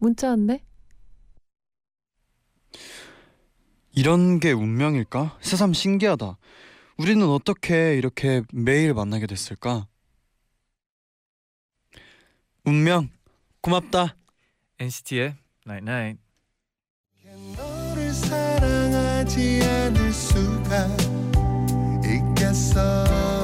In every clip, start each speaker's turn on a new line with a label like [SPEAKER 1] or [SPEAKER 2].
[SPEAKER 1] 문자 왔네.
[SPEAKER 2] 이런 게 운명일까? 새삼 신기하다. 우리는 어떻게 이렇게 매일 만나게 됐을까? 운명 고맙다.
[SPEAKER 3] NCT의 Night Night.
[SPEAKER 4] 너를 사랑하지 않을 수가 있겠어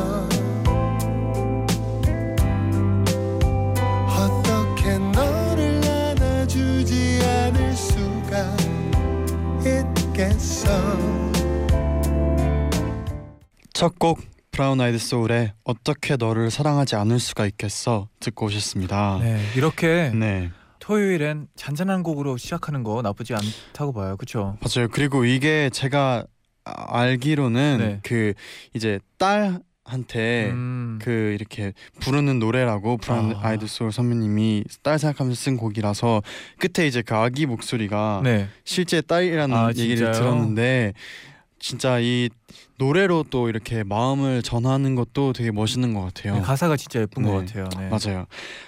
[SPEAKER 2] 첫곡 Brown Eyed Soul의 어떻게 너를 사랑하지 않을 수가 있겠어 듣고 오셨습니다.
[SPEAKER 3] 네, 이렇게
[SPEAKER 2] 네.
[SPEAKER 3] 토요일엔 잔잔한 곡으로 시작하는 거 나쁘지 않다고 봐요. 그렇죠?
[SPEAKER 2] 맞아요. 그리고 이게 제가 아- 알기로는
[SPEAKER 3] 네.
[SPEAKER 2] 그 이제 딸 한테
[SPEAKER 3] 음,
[SPEAKER 2] 그 이렇게 부르는 노래라고 Brown
[SPEAKER 3] 아.
[SPEAKER 2] Eyed Soul 선배님이 딸 생각하면서 쓴 곡이라서 끝에 이제 그 아기 목소리가
[SPEAKER 3] 네.
[SPEAKER 2] 실제 딸이라는
[SPEAKER 3] 아,
[SPEAKER 2] 얘기를
[SPEAKER 3] 진짜요?
[SPEAKER 2] 들었는데 진짜 이 노래로 또 이렇게 마음을 전하는 것도 되게 멋있는 것 같아요.
[SPEAKER 3] 네, 가사가 진짜 예쁜
[SPEAKER 2] 네.
[SPEAKER 3] 것 같아요. 네.
[SPEAKER 2] 맞아요.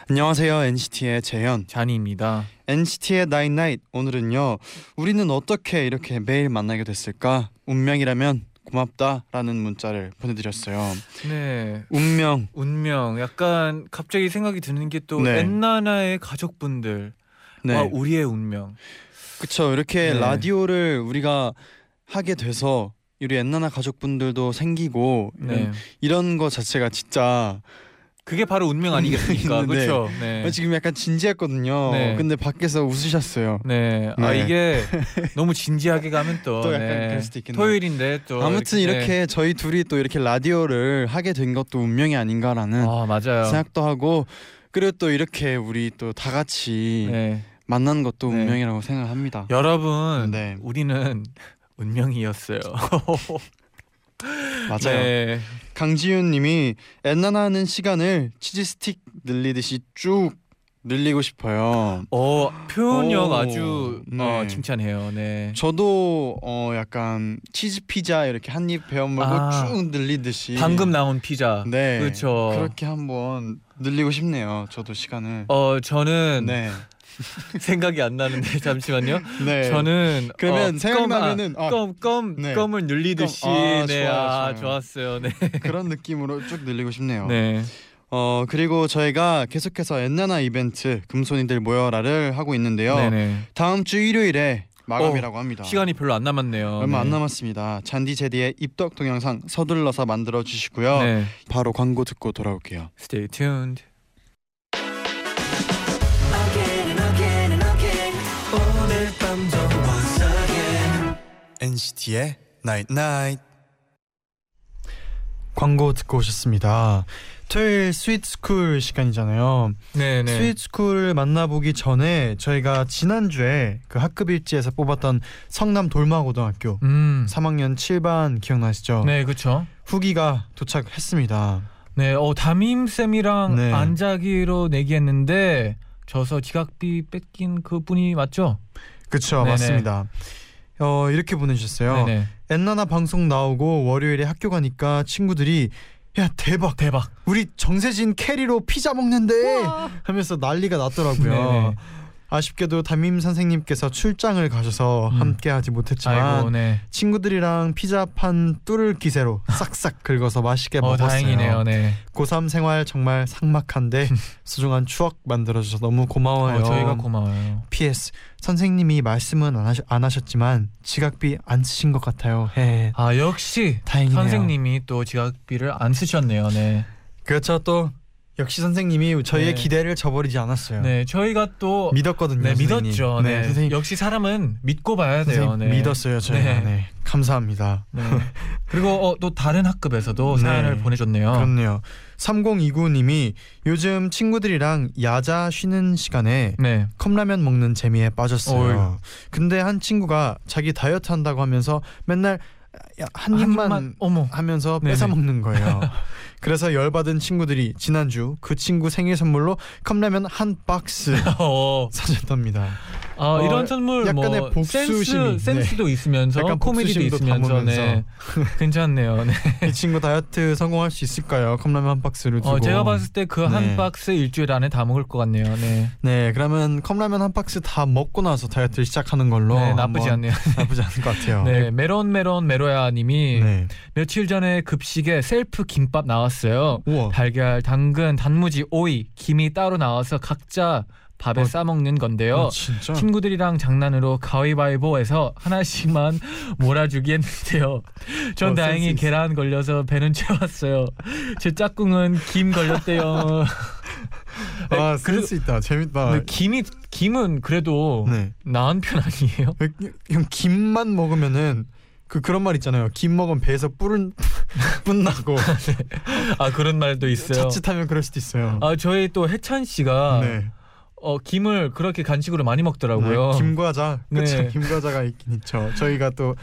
[SPEAKER 2] 안녕하세요 NCT의 재현.
[SPEAKER 3] 잔이입니다.
[SPEAKER 2] NCT의 나인 나잇 오늘은요. 우리는 어떻게 이렇게 매일 만나게 됐을까? 운명이라면 고맙다라는 문자를 보내드렸어요.
[SPEAKER 3] 네.
[SPEAKER 2] 운명.
[SPEAKER 3] 운명. 약간 갑자기 생각이 드는 게또
[SPEAKER 2] 네.
[SPEAKER 3] 엔나나의 가족분들.
[SPEAKER 2] 네.
[SPEAKER 3] 와 우리의 운명.
[SPEAKER 2] 그쵸 이렇게
[SPEAKER 3] 네.
[SPEAKER 2] 라디오를 우리가 하게 돼서 우리 엔나나 가족분들도 생기고 이런,
[SPEAKER 3] 네.
[SPEAKER 2] 이런 거 자체가 진짜
[SPEAKER 3] 그게 바로 운명 아니겠습니까?
[SPEAKER 2] 네.
[SPEAKER 3] 그렇죠. 네.
[SPEAKER 2] 지금 약간 진지했거든요.
[SPEAKER 3] 네.
[SPEAKER 2] 근데 밖에서 웃으셨어요.
[SPEAKER 3] 네. 아
[SPEAKER 2] 네.
[SPEAKER 3] 이게 너무 진지하게 가면 또,
[SPEAKER 2] 또 약간
[SPEAKER 3] 네.
[SPEAKER 2] 그럴 수도 있겠네요.
[SPEAKER 3] 토요일인데 또
[SPEAKER 2] 아무튼 이렇게,
[SPEAKER 3] 네.
[SPEAKER 2] 저희 둘이 또 이렇게 라디오를 하게 된 것도 운명이 아닌가라는
[SPEAKER 3] 아 맞아요.
[SPEAKER 2] 생각도 하고 그리고 또 이렇게 우리 또 다 같이
[SPEAKER 3] 네.
[SPEAKER 2] 만난 것도
[SPEAKER 3] 네.
[SPEAKER 2] 운명이라고 생각합니다.
[SPEAKER 3] 여러분
[SPEAKER 2] 네.
[SPEAKER 3] 우리는 운명이었어요.
[SPEAKER 2] 맞아요.
[SPEAKER 3] 네.
[SPEAKER 2] 강지윤 님이 엔나나는 시간을 치즈 스틱 늘리듯이 쭉 늘리고 싶어요.
[SPEAKER 3] 어 표현력
[SPEAKER 2] 오,
[SPEAKER 3] 아주
[SPEAKER 2] 네.
[SPEAKER 3] 어, 칭찬해요. 네.
[SPEAKER 2] 저도 어 약간 치즈 피자 이렇게 한 입 베어 먹고
[SPEAKER 3] 아.
[SPEAKER 2] 쭉 늘리듯이
[SPEAKER 3] 방금 나온 피자.
[SPEAKER 2] 네
[SPEAKER 3] 그렇죠.
[SPEAKER 2] 그렇게 한번 늘리고 싶네요. 저도 시간을
[SPEAKER 3] 어 저는
[SPEAKER 2] 네
[SPEAKER 3] 생각이 안 나는데 잠시만요.
[SPEAKER 2] 네.
[SPEAKER 3] 저는
[SPEAKER 2] 그러면
[SPEAKER 3] 어,
[SPEAKER 2] 생각나면은
[SPEAKER 3] 껌,
[SPEAKER 2] 아,
[SPEAKER 3] 아, 껌, 껌,
[SPEAKER 2] 네.
[SPEAKER 3] 껌을 늘리듯이
[SPEAKER 2] 껌, 아,
[SPEAKER 3] 네,
[SPEAKER 2] 좋아요,
[SPEAKER 3] 아,
[SPEAKER 2] 좋아요.
[SPEAKER 3] 좋았어요. 네.
[SPEAKER 2] 그런 느낌으로 쭉 늘리고 싶네요.
[SPEAKER 3] 네.
[SPEAKER 2] 어 그리고 저희가 계속해서 엔나나 이벤트 금손이들 모여라를 하고 있는데요.
[SPEAKER 3] 네네.
[SPEAKER 2] 다음 주 일요일에 마감이라고 합니다.
[SPEAKER 3] 시간이 별로 안 남았네요.
[SPEAKER 2] 얼마 안
[SPEAKER 3] 네.
[SPEAKER 2] 남았습니다. 잔디 제디의 입덕 동영상 서둘러서 만들어 주시고요.
[SPEAKER 3] 네.
[SPEAKER 2] 바로 광고 듣고 돌아올게요.
[SPEAKER 3] Stay tuned.
[SPEAKER 2] NCT의 Night Night. 광고 듣고 오셨습니다. 토요일 Sweet School 시간이잖아요.
[SPEAKER 3] 네 네.
[SPEAKER 2] Sweet School을 만나보기 전에 저희가 지난주에 그 학급 일지에서 뽑았던 성남 돌마고등학교
[SPEAKER 3] 음.
[SPEAKER 2] 3학년 7반 기억나시죠?
[SPEAKER 3] 네, 그렇죠.
[SPEAKER 2] 후기가 도착했습니다.
[SPEAKER 3] 네, 어 담임 쌤이랑
[SPEAKER 2] 네.
[SPEAKER 3] 안자기로 내기했는데 져서 지각비 뺏긴 그 분이 맞죠? 네네.
[SPEAKER 2] 맞습니다. 어 이렇게 보내주셨어요.
[SPEAKER 3] 네네.
[SPEAKER 2] 엔나나 방송 나오고 월요일에 학교 가니까 친구들이 야 대박
[SPEAKER 3] 대박.
[SPEAKER 2] 우리 정세진 캐리로 피자 먹는데 하면서 난리가 났더라고요.
[SPEAKER 3] 네네.
[SPEAKER 2] 아쉽게도 담임 선생님께서 출장을 가셔서
[SPEAKER 3] 음.
[SPEAKER 2] 함께하지 못했지만
[SPEAKER 3] 아이고, 네.
[SPEAKER 2] 친구들이랑 피자 판 뚫을 기세로 싹싹 긁어서 맛있게
[SPEAKER 3] 어,
[SPEAKER 2] 먹었어요.
[SPEAKER 3] 다행이네요. 네.
[SPEAKER 2] 고3 생활 정말 삭막한데 소중한 추억 만들어줘서 너무 고마워요.
[SPEAKER 3] 어, 저희가 고마워요.
[SPEAKER 2] PS 선생님이 말씀은 안, 하셨, 안 하셨지만 지각비 안 쓰신 것 같아요. 해.
[SPEAKER 3] 아 역시
[SPEAKER 2] 다행이네요.
[SPEAKER 3] 선생님이 또 지각비를 안 쓰셨네요. 네.
[SPEAKER 2] 그렇죠 또 역시 선생님이 저희의
[SPEAKER 3] 네.
[SPEAKER 2] 기대를 저버리지 않았어요.
[SPEAKER 3] 네, 저희가 또
[SPEAKER 2] 믿었거든요.
[SPEAKER 3] 네,
[SPEAKER 2] 선생님.
[SPEAKER 3] 믿었죠. 네,
[SPEAKER 2] 선생님,
[SPEAKER 3] 역시 사람은 믿고 봐야 돼요. 네.
[SPEAKER 2] 믿었어요. 저희가.
[SPEAKER 3] 네.
[SPEAKER 2] 네. 감사합니다.
[SPEAKER 3] 네. 그리고 어, 또 다른 학급에서도
[SPEAKER 2] 네.
[SPEAKER 3] 사연을 보내줬네요.
[SPEAKER 2] 그렇네요. 3029님이 요즘 친구들이랑 야자 쉬는 시간에
[SPEAKER 3] 네.
[SPEAKER 2] 컵라면 먹는 재미에 빠졌어요.
[SPEAKER 3] 어이.
[SPEAKER 2] 근데 한 친구가 자기 다이어트 한다고 하면서 맨날 야, 한 입만
[SPEAKER 3] 어머.
[SPEAKER 2] 하면서. 뺏어 먹는 거예요. 그래서 열받은 친구들이 지난주 그 친구 생일 선물로 컵라면 한 박스
[SPEAKER 3] 어.
[SPEAKER 2] 사줬답니다.
[SPEAKER 3] 아,
[SPEAKER 2] 어,
[SPEAKER 3] 이런 선물
[SPEAKER 2] 약간의
[SPEAKER 3] 뭐
[SPEAKER 2] 복수심이,
[SPEAKER 3] 센스, 센스도 있으면서
[SPEAKER 2] 약간
[SPEAKER 3] 코미디도 있으면서. 네. 괜찮네요. 네.
[SPEAKER 2] 이 친구 다이어트 성공할 수 있을까요? 컵라면 한 박스를 두고.
[SPEAKER 3] 어, 제가 봤을 때 그한
[SPEAKER 2] 네.
[SPEAKER 3] 박스 일주일 안에 다 먹을 것 같네요. 네.
[SPEAKER 2] 네, 그러면 컵라면 한 박스 다 먹고 나서 다이어트를 시작하는 걸로
[SPEAKER 3] 네, 나쁘지 않네요.
[SPEAKER 2] 나쁘지 않을 것 같아요.
[SPEAKER 3] 네, 메론 메론 메로야 님이
[SPEAKER 2] 네.
[SPEAKER 3] 며칠 전에 급식에 셀프 김밥 나왔어요.
[SPEAKER 2] 우와.
[SPEAKER 3] 달걀, 당근, 단무지, 오이, 김이 따로 나와서 각자 밥에
[SPEAKER 2] 어.
[SPEAKER 3] 싸 먹는 건데요.
[SPEAKER 2] 아.
[SPEAKER 3] 친구들이랑 장난으로 가위바위보해서 하나씩만 몰아주기 했는데요. 전
[SPEAKER 2] 어,
[SPEAKER 3] 다행히. 계란 걸려서 배는 채웠어요. 제 짝꿍은 김 걸렸대요.
[SPEAKER 2] 아,
[SPEAKER 3] 그래도-
[SPEAKER 2] 센스 있다. 재밌다.
[SPEAKER 3] 근데 김이 김은 그래도
[SPEAKER 2] 네.
[SPEAKER 3] 나은 편 아니에요?
[SPEAKER 2] 형 김만 먹으면은 그 그런 말 있잖아요. 김 먹으면 배에서 뿔은 뿔 나고
[SPEAKER 3] 아 그런 말도 있어요.
[SPEAKER 2] 자칫하면 그럴 수도 있어요.
[SPEAKER 3] 아 저희 또 해찬 씨가
[SPEAKER 2] 네.
[SPEAKER 3] 어 김을 그렇게 간식으로 많이 먹더라고요.
[SPEAKER 2] 네, 김과자. 그렇죠.
[SPEAKER 3] 네.
[SPEAKER 2] 김과자가 있긴 있죠. 저희가 또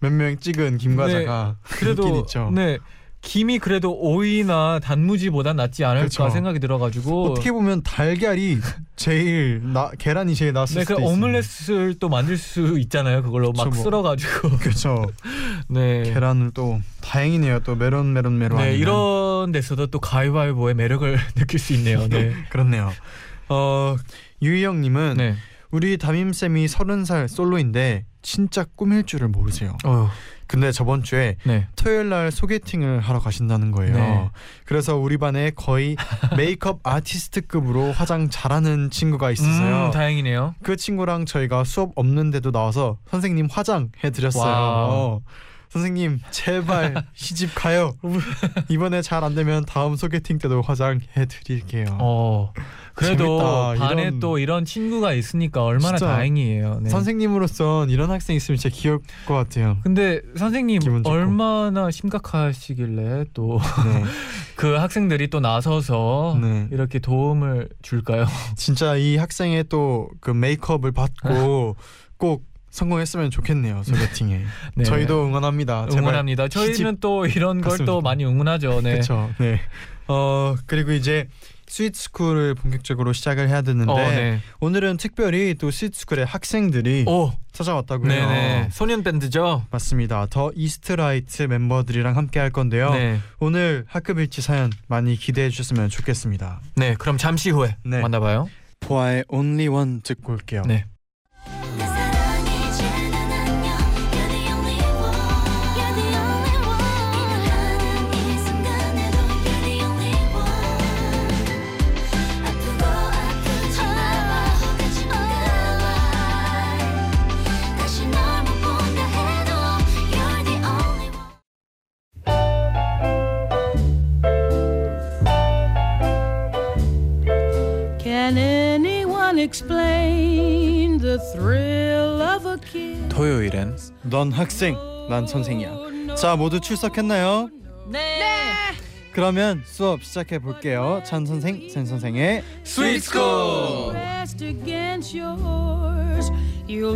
[SPEAKER 2] 몇 명 찍은 김과자가
[SPEAKER 3] 그래도
[SPEAKER 2] 있긴 있죠.
[SPEAKER 3] 네 김이 그래도 오이나 단무지보다 낫지 않을까
[SPEAKER 2] 그렇죠.
[SPEAKER 3] 생각이 들어가지고
[SPEAKER 2] 어떻게 보면 달걀이 제일 나 계란이 제일 낫을
[SPEAKER 3] 네, 그
[SPEAKER 2] 수도 있어요.
[SPEAKER 3] 오믈렛을 또 만들 수 있잖아요. 그걸로 막
[SPEAKER 2] 그쵸, 뭐.
[SPEAKER 3] 쓸어가지고
[SPEAKER 2] 그렇죠.
[SPEAKER 3] 네.
[SPEAKER 2] 계란을 또 다행이네요. 또 메론 메론 메론.
[SPEAKER 3] 네
[SPEAKER 2] 아니면.
[SPEAKER 3] 이런 데서도 또 가위바위보의 매력을 느낄 수 있네요. 네.
[SPEAKER 2] 그렇네요. 어 유희영님은
[SPEAKER 3] 네.
[SPEAKER 2] 우리 담임 쌤이 서른 살 솔로인데 진짜 꿈일 줄을 모르세요.
[SPEAKER 3] 어.
[SPEAKER 2] 근데 저번 주에
[SPEAKER 3] 네.
[SPEAKER 2] 토요일 날 소개팅을 하러 가신다는 거예요.
[SPEAKER 3] 네.
[SPEAKER 2] 그래서 우리 반에 거의 메이크업 아티스트급으로 화장 잘하는 친구가 있어서요.
[SPEAKER 3] 음, 다행이네요.
[SPEAKER 2] 그 친구랑 저희가 수업 없는데도 나와서 선생님 화장 해드렸어요. 어, 선생님 제발 시집 가요. 이번에 잘 안 되면 다음 소개팅 때도 화장 해드릴게요.
[SPEAKER 3] 어. 그래도
[SPEAKER 2] 재밌다.
[SPEAKER 3] 반에
[SPEAKER 2] 이런-
[SPEAKER 3] 또 이런 친구가 있으니까 얼마나 다행이에요. 네.
[SPEAKER 2] 선생님으로선 이런 학생 있으면 진짜 귀여울 것 같아요.
[SPEAKER 3] 근데 선생님. 얼마나 심각하시길래 또 그
[SPEAKER 2] 네.
[SPEAKER 3] 학생들이 또 나서서
[SPEAKER 2] 네.
[SPEAKER 3] 이렇게 도움을 줄까요?
[SPEAKER 2] 진짜 이 학생의 또 그 메이크업을 받고 꼭 성공했으면 좋겠네요 소개팅에.
[SPEAKER 3] 네.
[SPEAKER 2] 저희도 응원합니다.
[SPEAKER 3] 응원합니다. 저희는 또 이런 걸 또. 많이 응원하죠. 네.
[SPEAKER 2] 그렇죠. 네. 어 그리고 이제 스위트스쿨을 본격적으로 시작을 해야 되는데
[SPEAKER 3] 어, 네.
[SPEAKER 2] 오늘은 특별히 또 스위트스쿨의 학생들이
[SPEAKER 3] 오,
[SPEAKER 2] 찾아왔다고요.
[SPEAKER 3] 네네. 소년 밴드죠.
[SPEAKER 2] 맞습니다. 더 이스트라이트 멤버들이랑 함께 할 건데요.
[SPEAKER 3] 네.
[SPEAKER 2] 오늘 학급 일치 사연 많이 기대해 주셨으면 좋겠습니다.
[SPEAKER 3] 네. 그럼 잠시 후에
[SPEAKER 2] 네.
[SPEAKER 3] 만나봐요.
[SPEAKER 2] 보아의 Only One 듣고 올게요.
[SPEAKER 3] 네.
[SPEAKER 5] Explain the thrill of a kiss?
[SPEAKER 3] 토요일엔
[SPEAKER 2] 넌 학생, 난 선생이야. 자, 모두 출석했나요?
[SPEAKER 5] 네.
[SPEAKER 2] 그러면 수업 시작해 볼게요. 찬 선생, sen 선생의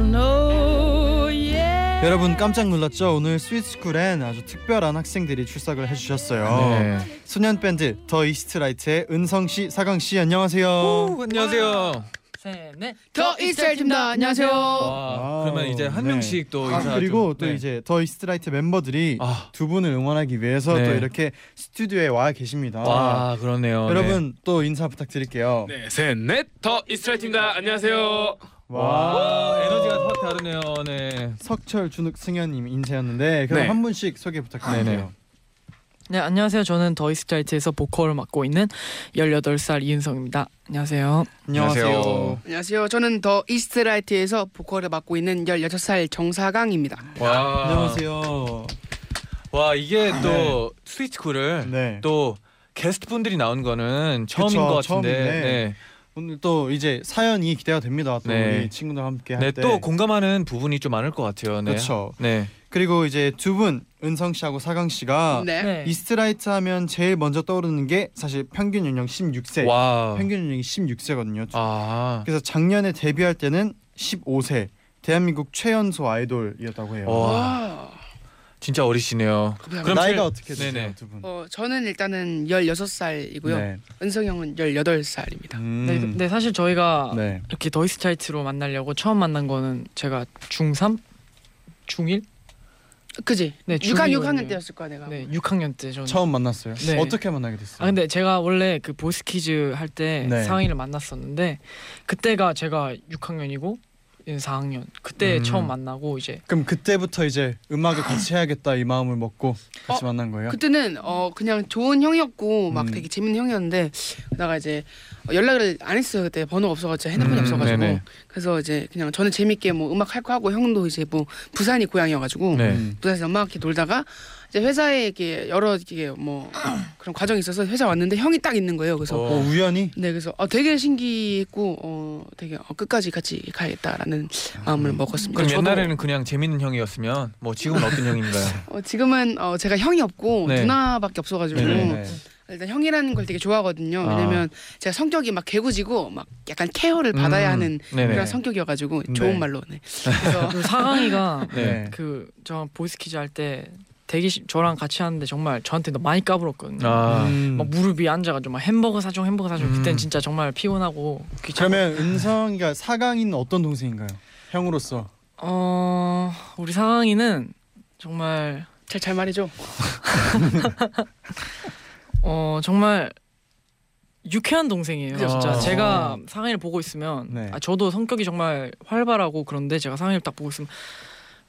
[SPEAKER 5] know, yeah.
[SPEAKER 2] 여러분 깜짝 놀랐죠? 오늘 스위트스쿨엔 아주 특별한 학생들이 출석을 해주셨어요.
[SPEAKER 3] 네.
[SPEAKER 2] 소년 밴드 더 이스트라이트의 은성 씨, 사강 씨 안녕하세요.
[SPEAKER 3] 오, 안녕하세요.
[SPEAKER 6] 더 이스트라이트입니다. 안녕하세요.
[SPEAKER 3] 와, 그러면 이제 한
[SPEAKER 2] 네.
[SPEAKER 3] 명씩 또
[SPEAKER 2] 아,
[SPEAKER 3] 인사
[SPEAKER 2] 그리고
[SPEAKER 3] 좀-
[SPEAKER 2] 또
[SPEAKER 3] 네.
[SPEAKER 2] 이제 더 이스트라이트 멤버들이
[SPEAKER 3] 아,
[SPEAKER 2] 두 분을 응원하기 위해서
[SPEAKER 3] 네.
[SPEAKER 2] 또 이렇게 스튜디오에 와 계십니다.
[SPEAKER 3] 와, 그러네요.
[SPEAKER 2] 여러분 또 인사 부탁드릴게요.
[SPEAKER 7] 네, 셋, 넷, 더 이스트라이트입니다. 안녕하세요.
[SPEAKER 3] 네. 와, 에너지가 확 다르네요. 네.
[SPEAKER 2] 석철, 준욱, 승현님 인사였는데 그럼
[SPEAKER 7] 네.
[SPEAKER 2] 한 분씩 소개 부탁드릴게요.
[SPEAKER 3] 네,
[SPEAKER 6] 안녕하세요. 저는 더 이스트라이트에서 보컬을 맡고 있는 18살 이은성입니다. 안녕하세요.
[SPEAKER 2] 안녕하세요.
[SPEAKER 8] 안녕하세요. 저는 더 이스트라이트에서 보컬을 맡고 있는 16살 정사강입니다.
[SPEAKER 3] 와,
[SPEAKER 2] 안녕하세요.
[SPEAKER 3] 와, 이게 또 Sweet School을
[SPEAKER 2] 네.
[SPEAKER 3] 또 게스트 분들이 나온 거는 처음인
[SPEAKER 2] 그쵸,
[SPEAKER 3] 것 같은데. 네.
[SPEAKER 2] 오늘 또 이제 사연이 기대가 됩니다. 또
[SPEAKER 3] 네.
[SPEAKER 2] 우리 친구들과 함께
[SPEAKER 3] 네,
[SPEAKER 2] 할 때.
[SPEAKER 3] 또 공감하는 부분이 좀 많을 것 같아요. 네.
[SPEAKER 2] 그렇죠.
[SPEAKER 3] 네.
[SPEAKER 2] 그리고 이제 두 분 은성 씨하고 사강 씨가
[SPEAKER 8] 네.
[SPEAKER 6] 네.
[SPEAKER 2] 이스트라이트 하면 제일 먼저 떠오르는 게 사실 평균 연령 16세.
[SPEAKER 3] 와.
[SPEAKER 2] 평균 연령이 16세거든요.
[SPEAKER 3] 아.
[SPEAKER 2] 그래서 작년에 데뷔할 때는 15세. 대한민국 최연소 아이돌이었다고 해요.
[SPEAKER 3] 와.
[SPEAKER 8] 와.
[SPEAKER 3] 진짜 어리시네요.
[SPEAKER 8] 감사합니다.
[SPEAKER 3] 그럼
[SPEAKER 2] 나이가
[SPEAKER 3] 제일-
[SPEAKER 2] 어떻게 되세요,
[SPEAKER 3] 네네.
[SPEAKER 2] 두 분?
[SPEAKER 8] 어, 저는 일단은 16살이고요.
[SPEAKER 2] 네.
[SPEAKER 8] 은성 형은 18살입니다.
[SPEAKER 2] 음.
[SPEAKER 6] 네, 근데 사실 저희가
[SPEAKER 2] 네.
[SPEAKER 6] 이렇게 더이스트라이트로 만나려고 처음 만난 거는 제가 중3? 중1?
[SPEAKER 8] 그지?
[SPEAKER 6] 네,
[SPEAKER 8] 6학
[SPEAKER 6] 중이거든요.
[SPEAKER 8] 6학년 때였을 거야 내가.
[SPEAKER 6] 네, 6학년 때 저는
[SPEAKER 2] 처음 만났어요.
[SPEAKER 6] 네.
[SPEAKER 2] 어떻게 만나게 됐어요?
[SPEAKER 6] 아 근데 제가 원래 그 보이스키즈 할 때
[SPEAKER 2] 네.
[SPEAKER 6] 사강이를 만났었는데 그때가 제가 6학년이고 얘는 4학년 그때
[SPEAKER 3] 음.
[SPEAKER 6] 처음 만나고 이제
[SPEAKER 2] 그럼 그때부터 이제 음악을 같이 해야겠다 이 마음을 먹고 같이
[SPEAKER 8] 어,
[SPEAKER 2] 만난 거예요?
[SPEAKER 8] 그때는 어 그냥 좋은 형이었고 막
[SPEAKER 2] 음.
[SPEAKER 8] 되게 재밌는 형이었는데 나가 이제 어, 연락을 안 했어요 그때 번호가 없어가지고 핸드폰이
[SPEAKER 3] 음,
[SPEAKER 8] 없어가지고
[SPEAKER 3] 네네.
[SPEAKER 8] 그래서 이제 그냥 저는 재밌게 뭐 음악 할 거 하고 형도 이제 뭐 부산이 고향이어가지고
[SPEAKER 3] 네.
[SPEAKER 2] 음.
[SPEAKER 8] 부산에서 음악 이렇게 놀다가 이제 회사에 이렇게 여러 이게 뭐 그런 과정이 있어서 회사 왔는데 형이 딱 있는 거예요 그래서
[SPEAKER 2] 어, 우연히
[SPEAKER 8] 네 그래서 어, 되게 신기했고 어 되게 어, 끝까지 같이 가야겠다라는 마음을 먹었습니다.
[SPEAKER 3] 그럼 옛날에는 그냥 재밌는 형이었으면 뭐 지금은 어떤 형인가요?
[SPEAKER 8] 어, 지금은 어, 제가 형이 없고
[SPEAKER 3] 네.
[SPEAKER 8] 누나밖에 없어가지고
[SPEAKER 3] 네 네.
[SPEAKER 8] 일단 형이라는 걸 되게 좋아하거든요.
[SPEAKER 3] 아.
[SPEAKER 8] 왜냐면 제가 성격이 막 개구지고 막 약간 케어를 받아야
[SPEAKER 3] 음,
[SPEAKER 8] 하는
[SPEAKER 3] 네네.
[SPEAKER 8] 그런 성격이어가지고
[SPEAKER 2] 네.
[SPEAKER 8] 좋은 말로. 네. 그래서
[SPEAKER 6] 그 사강이가
[SPEAKER 3] 네.
[SPEAKER 6] 그저 보이스키즈 할 때 대기 저랑 같이 하는데 정말 저한테 너무 많이 까불었거든요.
[SPEAKER 3] 아.
[SPEAKER 2] 음.
[SPEAKER 6] 막 무릎 위에 앉아가지고 막 햄버거 사줘 햄버거 사줘
[SPEAKER 3] 음.
[SPEAKER 6] 그땐 진짜 정말 피곤하고 귀찮고
[SPEAKER 2] 그러면 은성이가 사강이는 어떤 동생인가요? 형으로서
[SPEAKER 6] 어 우리 사강이는 정말
[SPEAKER 8] 잘, 잘 말해줘.
[SPEAKER 6] 어 정말 유쾌한 동생이에요.
[SPEAKER 8] 그죠?
[SPEAKER 6] 진짜
[SPEAKER 3] 아.
[SPEAKER 6] 제가 상희를 보고 있으면
[SPEAKER 2] 네.
[SPEAKER 6] 아, 저도 성격이 정말 활발하고 그런데 제가 상희를 딱 보고 있으면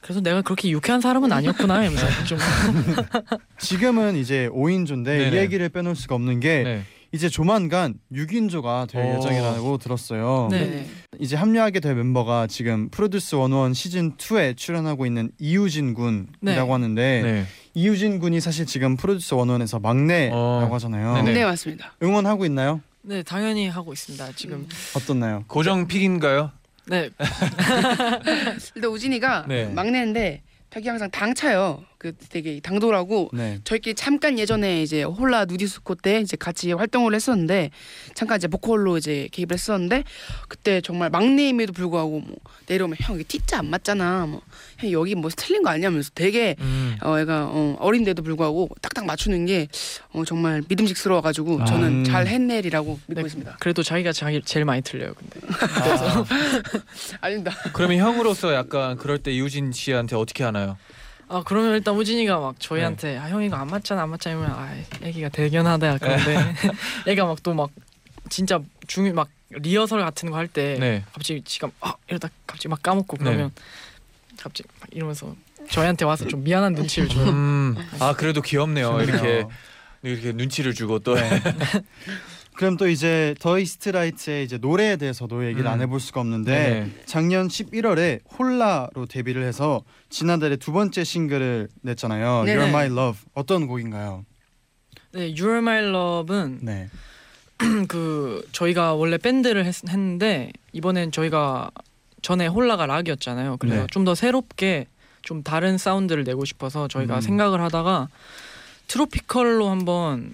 [SPEAKER 6] 그래서 내가 그렇게 유쾌한 사람은 아니었구나 하면서 좀
[SPEAKER 2] 지금은 이제 5인조인데 이. 얘기를 빼놓을 수가 없는 게
[SPEAKER 3] 네.
[SPEAKER 2] 이제 조만간 6인조가 될
[SPEAKER 3] 오.
[SPEAKER 2] 예정이라고 들었어요.
[SPEAKER 6] 네.
[SPEAKER 8] 네.
[SPEAKER 2] 이제 합류하게 될 멤버가 지금 프로듀스 101 시즌 2에 출연하고 있는 이우진 군이라고
[SPEAKER 6] 네.
[SPEAKER 2] 하는데
[SPEAKER 3] 네.
[SPEAKER 2] 이우진 군이 사실 지금 프로듀스 101에서 막내라고
[SPEAKER 3] 어.
[SPEAKER 2] 하잖아요.
[SPEAKER 3] 네네.
[SPEAKER 8] 네 맞습니다.
[SPEAKER 2] 응원하고 있나요?
[SPEAKER 6] 네 당연히 하고 있습니다. 지금
[SPEAKER 2] 어떻나요?
[SPEAKER 3] 고정 픽인가요?
[SPEAKER 6] 네
[SPEAKER 8] 일단 우진이가
[SPEAKER 3] 네.
[SPEAKER 8] 막내인데 벽이 항상 당차요. 그 되게 당돌하고
[SPEAKER 2] 네.
[SPEAKER 8] 저희끼리 잠깐 예전에 이제 홀라 누디스코 때 이제 같이 활동을 했었는데 잠깐 이제 보컬로 이제 개입을 했었는데 그때 정말 막내임에도 불구하고 뭐 내려오면 형 이게 T자 안 맞잖아 뭐형 여기 뭐 틀린 거 아니냐면서 되게
[SPEAKER 3] 음.
[SPEAKER 8] 어 애가 어, 어린데도 불구하고 딱딱 맞추는 게 어, 정말 믿음직스러워가지고
[SPEAKER 3] 아.
[SPEAKER 8] 저는
[SPEAKER 2] 음.
[SPEAKER 8] 잘 해내리라고 믿고
[SPEAKER 6] 네.
[SPEAKER 8] 있습니다.
[SPEAKER 6] 그래도 자기가 자기 제일 많이 틀려요. 근데
[SPEAKER 3] 아.
[SPEAKER 8] 아닙니다.
[SPEAKER 3] 그러면 형으로서 약간 그럴 때 이우진 씨한테 어떻게 하나요?
[SPEAKER 6] 아 그러면 일단 우진이가 막 저희한테 아형 이거 안 맞잖아 안 맞잖아 이러면 아 애기가 대견하다 그런데 애가 막 또 막 진짜 중요 막 리허설 같은 거 할때
[SPEAKER 3] 네.
[SPEAKER 6] 갑자기 지금 아 이러다 갑자기 막 까먹고 그러면 갑자기 막 이러면서 저희한테 와서 좀 미안한 눈치를 줘요.
[SPEAKER 3] 음. 아 그래도 귀엽네요. 이렇게
[SPEAKER 2] 그래요.
[SPEAKER 3] 이렇게 눈치를 주고 또.
[SPEAKER 2] 네. 그럼 또 이제 더 이스트라이트의 이제 노래에 대해서도 얘기를
[SPEAKER 3] 음.
[SPEAKER 2] 안 해볼 수가 없는데
[SPEAKER 3] 네.
[SPEAKER 2] 작년 11월에 홀라로 데뷔를 해서 지난달에 두 번째 싱글을 냈잖아요.
[SPEAKER 8] 네네.
[SPEAKER 2] You're My Love 어떤 곡인가요?
[SPEAKER 6] 네, You're My Love은
[SPEAKER 2] 네.
[SPEAKER 6] 그 저희가 원래 밴드를 했, 는데 이번엔 저희가 전에 홀라가 락이었잖아요. 그래서
[SPEAKER 2] 네.
[SPEAKER 6] 좀더 새롭게 좀 다른 사운드를 내고 싶어서 저희가
[SPEAKER 2] 음.
[SPEAKER 6] 생각을 하다가 트로피컬로 한번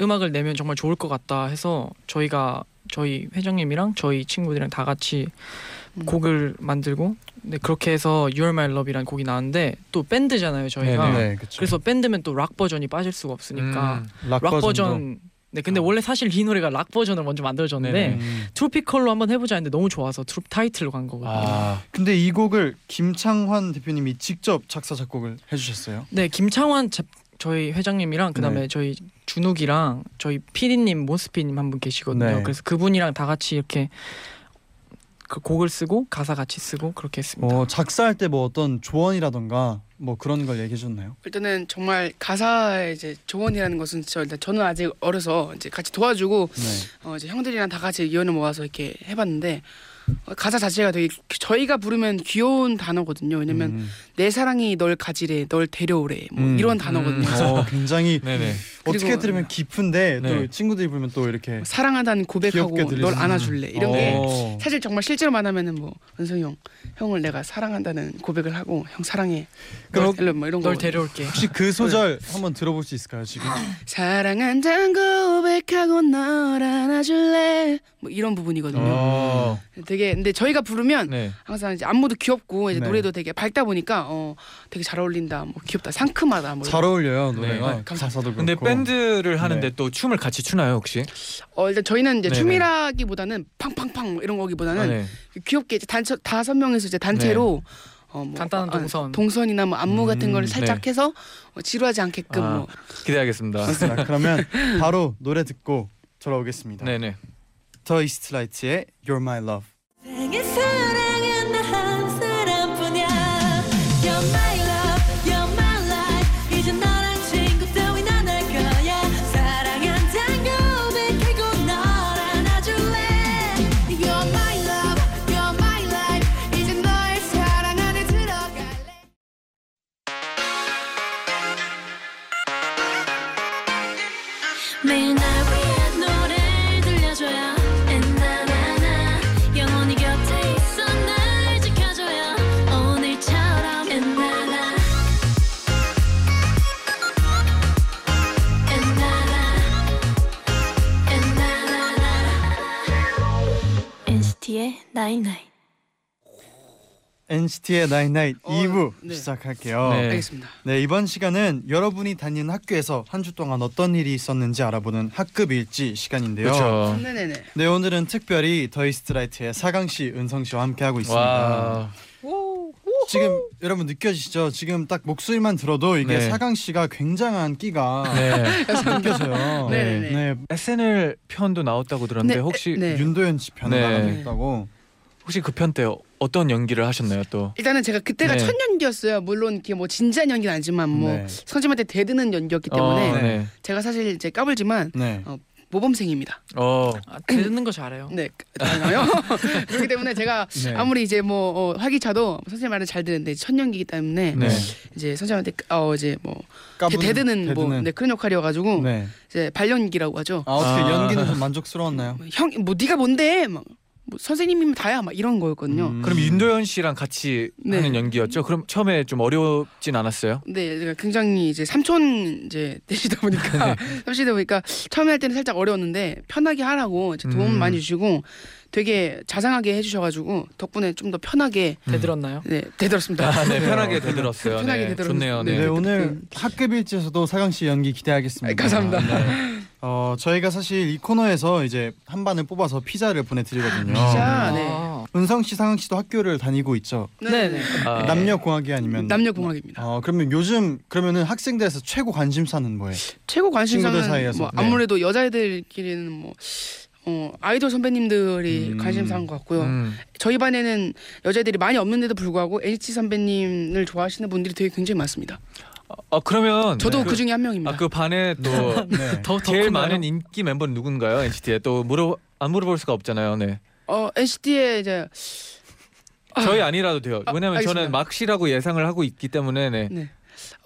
[SPEAKER 6] 음악을 내면 정말 좋을 것 같다 해서 저희가 저희 회장님이랑 저희 친구들이랑 다 같이
[SPEAKER 8] 음.
[SPEAKER 6] 곡을 만들고 네, 그렇게 해서 You're My Love이라는 곡이 나왔는데 또 밴드잖아요 저희가
[SPEAKER 3] 네네.
[SPEAKER 2] 네, 그렇죠.
[SPEAKER 6] 그래서 밴드면 또 락 버전이 빠질 수가 없으니까
[SPEAKER 3] 음.
[SPEAKER 2] 락,
[SPEAKER 6] 락
[SPEAKER 2] 버전도.
[SPEAKER 6] 버전 네 근데
[SPEAKER 3] 어.
[SPEAKER 6] 원래 사실 이 노래가 락 버전을 먼저 만들어졌는데
[SPEAKER 3] 네네.
[SPEAKER 2] 음.
[SPEAKER 6] 트로피컬로 한번 해보자 했는데 너무 좋아서 트로 타이틀로 간 거거든요.
[SPEAKER 3] 아.
[SPEAKER 2] 근데 이 곡을 김창환 대표님이 직접 작사 작곡을 해주셨어요.
[SPEAKER 6] 네 김창환 제- 저희 회장님이랑 그다음에
[SPEAKER 2] 네.
[SPEAKER 6] 저희 준욱이랑 저희 피디님 모스피님 한 분 계시거든요.
[SPEAKER 2] 네.
[SPEAKER 6] 그래서 그분이랑 다 같이 이렇게 그 곡을 쓰고 가사 같이 쓰고 그렇게 했습니다.
[SPEAKER 2] 어, 작사할 때 뭐 어떤 조언이라던가 뭐 그런 걸 얘기해 줬나요?
[SPEAKER 8] 일단은 정말 가사의 이제 조언이라는 것은 저 일단 저는 아직 어려서 이제 같이 도와주고
[SPEAKER 2] 네.
[SPEAKER 8] 어 이제 형들이랑 다 같이 의견을 모아서 이렇게 해봤는데 가사 자체가 되게 저희가 부르면 귀여운 단어거든요. 왜냐면
[SPEAKER 2] 음.
[SPEAKER 8] 내 사랑이 널 가지래, 널 데려오래, 뭐
[SPEAKER 2] 음.
[SPEAKER 8] 이런 단어거든요.
[SPEAKER 3] 음.
[SPEAKER 2] 어, 굉장히
[SPEAKER 3] 네네.
[SPEAKER 2] 어떻게 들으면 깊은데 또
[SPEAKER 3] 네.
[SPEAKER 2] 친구들이 부르면 또 이렇게
[SPEAKER 8] 사랑한다는 고백하고
[SPEAKER 2] 귀엽게 들리는-
[SPEAKER 8] 널 안아줄래 이런 게
[SPEAKER 2] 어.
[SPEAKER 8] 사실 정말 실제로 만나면은 뭐 은성이 형 형을 내가 사랑한다는 고백을 하고 형 사랑해
[SPEAKER 2] 그럼
[SPEAKER 8] 널, 뭐 이런 거
[SPEAKER 6] 널 데려올게.
[SPEAKER 2] 혹시 그 소절 한번 들어볼 수 있을까요 지금?
[SPEAKER 8] 사랑한다는 고백하고 널 안아줄래 뭐 이런 부분이거든요.
[SPEAKER 3] 어.
[SPEAKER 8] 되게 근데 저희가 부르면
[SPEAKER 3] 네.
[SPEAKER 8] 항상 이제 안무도 귀엽고 이제
[SPEAKER 2] 네.
[SPEAKER 8] 노래도 되게 밝다 보니까 어 되게 잘 어울린다 뭐 귀엽다 상큼하다
[SPEAKER 2] 뭐잘 어울려요 노래가
[SPEAKER 3] 네.
[SPEAKER 2] 가사도 그렇고.
[SPEAKER 3] 근데 밴드를 하는데
[SPEAKER 2] 네.
[SPEAKER 3] 또 춤을 같이 추나요 혹시?
[SPEAKER 8] 어 일단 저희는 이제
[SPEAKER 3] 네네.
[SPEAKER 8] 춤이라기보다는 팡팡팡 뭐 이런 거기보다는
[SPEAKER 3] 아, 네.
[SPEAKER 8] 귀엽게 이제 단체 다섯 명에서 이제 단체로 어, 뭐,
[SPEAKER 6] 간단한 동선.
[SPEAKER 8] 동선이나 뭐 안무 같은
[SPEAKER 2] 음,
[SPEAKER 8] 거를 살짝
[SPEAKER 3] 네.
[SPEAKER 8] 해서 어, 지루하지 않게끔
[SPEAKER 3] 아,
[SPEAKER 8] 뭐
[SPEAKER 3] 기대하겠습니다.
[SPEAKER 2] 자, 그러면 바로 노래 듣고 돌아오겠습니다.
[SPEAKER 3] 네네.
[SPEAKER 2] 더 이스트라이트의 You're My Love.
[SPEAKER 1] NCT의 나잇나잇
[SPEAKER 2] NCT의
[SPEAKER 8] 어,
[SPEAKER 2] 2부
[SPEAKER 8] 네.
[SPEAKER 2] 시작할게요.
[SPEAKER 3] 네.
[SPEAKER 8] 알겠습니다.
[SPEAKER 2] 네 이번 시간은 여러분이 다니는 학교에서 한 주 동안 어떤 일이 있었는지 알아보는 학급 일지 시간인데요.
[SPEAKER 3] 그렇죠.
[SPEAKER 8] 네네네.
[SPEAKER 2] 네 오늘은 특별히 더 이스트라이트의 사강 씨, 은성 씨와 함께 하고 있습니다.
[SPEAKER 3] 와.
[SPEAKER 2] 지금 여러분 느껴지시죠? 지금 딱 목소리만 들어도 이게
[SPEAKER 3] 네.
[SPEAKER 2] 사강 씨가 굉장한 끼가
[SPEAKER 3] 네.
[SPEAKER 2] 느껴져요.
[SPEAKER 8] 네 네네.
[SPEAKER 2] 네.
[SPEAKER 3] SNL 편도 나왔다고 들었는데
[SPEAKER 8] 네,
[SPEAKER 3] 혹시
[SPEAKER 8] 네.
[SPEAKER 2] 윤도현 씨편
[SPEAKER 3] 네.
[SPEAKER 2] 나가겠다고.
[SPEAKER 3] 혹시 그 편 때 어떤 연기를 하셨나요 또?
[SPEAKER 8] 일단은 제가 그때가
[SPEAKER 3] 네.
[SPEAKER 8] 첫 연기였어요. 물론 이렇게 뭐 진지한 연기는 아니지만 뭐
[SPEAKER 2] 네.
[SPEAKER 8] 선생님한테 대드는 연기였기 때문에
[SPEAKER 3] 어, 네.
[SPEAKER 8] 제가 사실 이제 까불지만
[SPEAKER 2] 네.
[SPEAKER 8] 어, 모범생입니다.
[SPEAKER 3] 어.
[SPEAKER 6] 아, 듣는 거 잘해요.
[SPEAKER 8] 네, 알나요? 그렇기 때문에 제가
[SPEAKER 2] 네.
[SPEAKER 8] 아무리 이제 뭐 어, 활기차도 선생님 말을 잘 듣는데 첫 연기이기 때문에
[SPEAKER 3] 네.
[SPEAKER 8] 이제 선생님한테 어 이제 뭐
[SPEAKER 2] 까부는-
[SPEAKER 8] 대드는 뭐
[SPEAKER 2] 대드는.
[SPEAKER 8] 네, 그런 역할이어가지고
[SPEAKER 2] 네.
[SPEAKER 8] 이제 발연기라고 하죠.
[SPEAKER 2] 아 어떻게
[SPEAKER 3] 아.
[SPEAKER 2] 연기는 좀 만족스러웠나요?
[SPEAKER 8] 형 뭐 네가 뭔데? 막 뭐 선생님이면 다야 막 이런 거였거든요.
[SPEAKER 2] 음.
[SPEAKER 3] 그럼 윤도현 씨랑 같이
[SPEAKER 8] 네.
[SPEAKER 3] 하는 연기였죠? 그럼 처음에 좀 어렵진 않았어요?
[SPEAKER 8] 네, 제가 굉장히 이제 삼촌 이제 되시다 보니까
[SPEAKER 3] 네.
[SPEAKER 8] 삼촌이다 보니까 처음에 할 때는 살짝 어려웠는데 편하게 하라고 이제 도움
[SPEAKER 3] 음.
[SPEAKER 8] 많이 주시고 되게 자상하게 해주셔가지고 덕분에 좀 더 편하게
[SPEAKER 6] 대들었나요?
[SPEAKER 8] 네 되들었습니다.
[SPEAKER 3] 아, 네, 편하게 되들었어요.
[SPEAKER 8] 편하게
[SPEAKER 3] 네,
[SPEAKER 8] 되들었-
[SPEAKER 3] 좋네요.
[SPEAKER 8] 네.
[SPEAKER 3] 네.
[SPEAKER 2] 네 오늘 학급 일지에서도 사강 씨 연기 기대하겠습니다.
[SPEAKER 8] 아, 감사합니다.
[SPEAKER 2] 네. 어 저희가 사실 이 코너에서 이제 한 반을 뽑아서 피자를 보내드리거든요.
[SPEAKER 8] 피자. 네.
[SPEAKER 6] 아,
[SPEAKER 2] 은성 씨, 상황 씨도 학교를 다니고 있죠.
[SPEAKER 6] 네 네.
[SPEAKER 3] 아,
[SPEAKER 2] 남녀 공학이 아니면
[SPEAKER 8] 남녀 공학입니다.
[SPEAKER 2] 어 그러면 요즘 그러면은 학생들에서 최고 관심사는 뭐예요?
[SPEAKER 8] 최고 관심사는
[SPEAKER 2] 사이에서,
[SPEAKER 8] 뭐
[SPEAKER 2] 네.
[SPEAKER 8] 아무래도 여자애들끼리는 뭐 어, 아이돌 선배님들이
[SPEAKER 2] 음.
[SPEAKER 8] 관심사인 것 같고요.
[SPEAKER 3] 음.
[SPEAKER 8] 저희 반에는 여자애들이 많이 없는데도 불구하고 NCT 선배님을 좋아하시는 분들이 되게 굉장히 많습니다.
[SPEAKER 3] 어 그러면
[SPEAKER 8] 저도
[SPEAKER 3] 그,
[SPEAKER 8] 그 중에 한 명입니다.
[SPEAKER 3] 아, 그 반에 또
[SPEAKER 2] 네.
[SPEAKER 6] 더, 더
[SPEAKER 3] 제일? 많은 인기 멤버는 누군가요? NCT에 또 물어 안 물어볼 수가 없잖아요. 네.
[SPEAKER 8] 어 NCT의 이제
[SPEAKER 3] 저희 아니라도 돼요.
[SPEAKER 8] 아,
[SPEAKER 3] 왜냐면 저는
[SPEAKER 8] 알겠습니다.
[SPEAKER 3] 막 씨라고 예상을 하고 있기 때문에 네.
[SPEAKER 8] 네.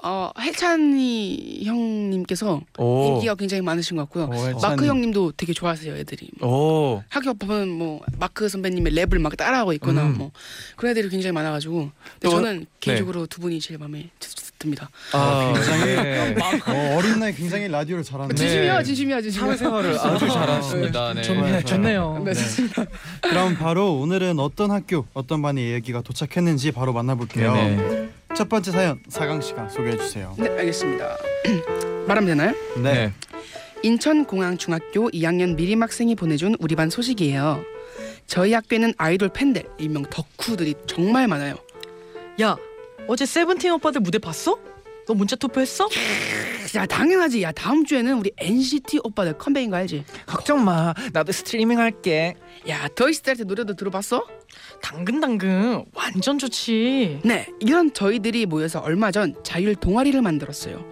[SPEAKER 8] 어 해찬이 형님께서
[SPEAKER 3] 오.
[SPEAKER 8] 인기가 굉장히 많으신 것 같고요.
[SPEAKER 2] 오.
[SPEAKER 8] 마크 형님도 되게 좋아하세요 애들이.
[SPEAKER 3] 오.
[SPEAKER 8] 학교 보면 뭐 마크 선배님의 랩을 막 따라하고 있거나
[SPEAKER 3] 음.
[SPEAKER 8] 뭐 그런 애들이 굉장히 많아가지고 근데
[SPEAKER 3] 또-
[SPEAKER 8] 저는 개인적으로 두 분이 제일 마음에 드- 듭니다.
[SPEAKER 3] 아,
[SPEAKER 2] 굉장히
[SPEAKER 3] 네.
[SPEAKER 2] 어, 어린 나이 굉장히 라디오를 잘하는.
[SPEAKER 8] 진심이야 진심이야 진심이야.
[SPEAKER 3] 사회생활을 아주 잘하십니다. 네.
[SPEAKER 6] 좋네, 좋네요.
[SPEAKER 8] 네,
[SPEAKER 2] 그럼 바로 오늘은 어떤 학교, 어떤 반의 얘기가 도착했는지 바로 만나볼게요.
[SPEAKER 3] 네네.
[SPEAKER 2] 첫 번째 사연 사강 씨가 소개해 주세요.
[SPEAKER 8] 네 알겠습니다. 말하면 되나요?
[SPEAKER 3] 네.
[SPEAKER 8] 인천공항중학교 2학년 미림 학생이 보내준 우리 반 소식이에요. 저희 학교에는 아이돌 팬들 일명 덕후들이 정말 많아요.
[SPEAKER 6] 야, 어제 세븐틴 오빠들 무대 봤어? 너 문자 투표했어?
[SPEAKER 8] 야 당연하지. 야 다음 주에는 우리 NCT 오빠들 컴백인 거 알지?
[SPEAKER 3] 걱정 마. 나도 스트리밍 할게.
[SPEAKER 8] 야 더 이스트라이트 노래도 들어봤어?
[SPEAKER 6] 당근당근 완전 좋지.
[SPEAKER 8] 네, 이런 저희들이 모여서 얼마 전 자율 동아리를 만들었어요.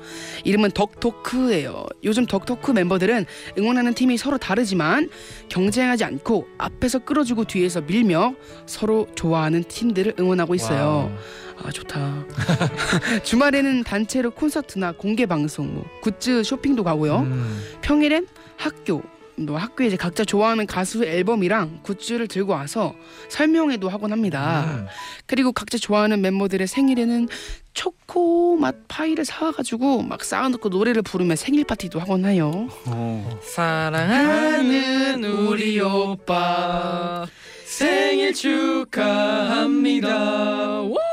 [SPEAKER 8] 이름은 덕토크예요. 요즘 덕토크 멤버들은 응원하는 팀이 서로 다르지만 경쟁하지 않고 앞에서 끌어주고 뒤에서 밀며 서로 좋아하는 팀들을 응원하고 있어요. 아 좋다. 주말에는 단체로 콘서트나 공개 방송, 뭐 굿즈 쇼핑도 가고요.
[SPEAKER 3] 음.
[SPEAKER 8] 평일엔 학교 뭐 학교에 이제 각자 좋아하는 가수 앨범이랑 굿즈를 들고 와서 설명회도 하곤 합니다.
[SPEAKER 3] 음.
[SPEAKER 8] 그리고 각자 좋아하는 멤버들의 생일에는 초코 맛 파이를 사와가지고 막 쌓아놓고 노래를 부르며 생일 파티도 하곤 해요.
[SPEAKER 2] 어.
[SPEAKER 6] 사랑하는 우리 오빠 생일 축하합니다. 우!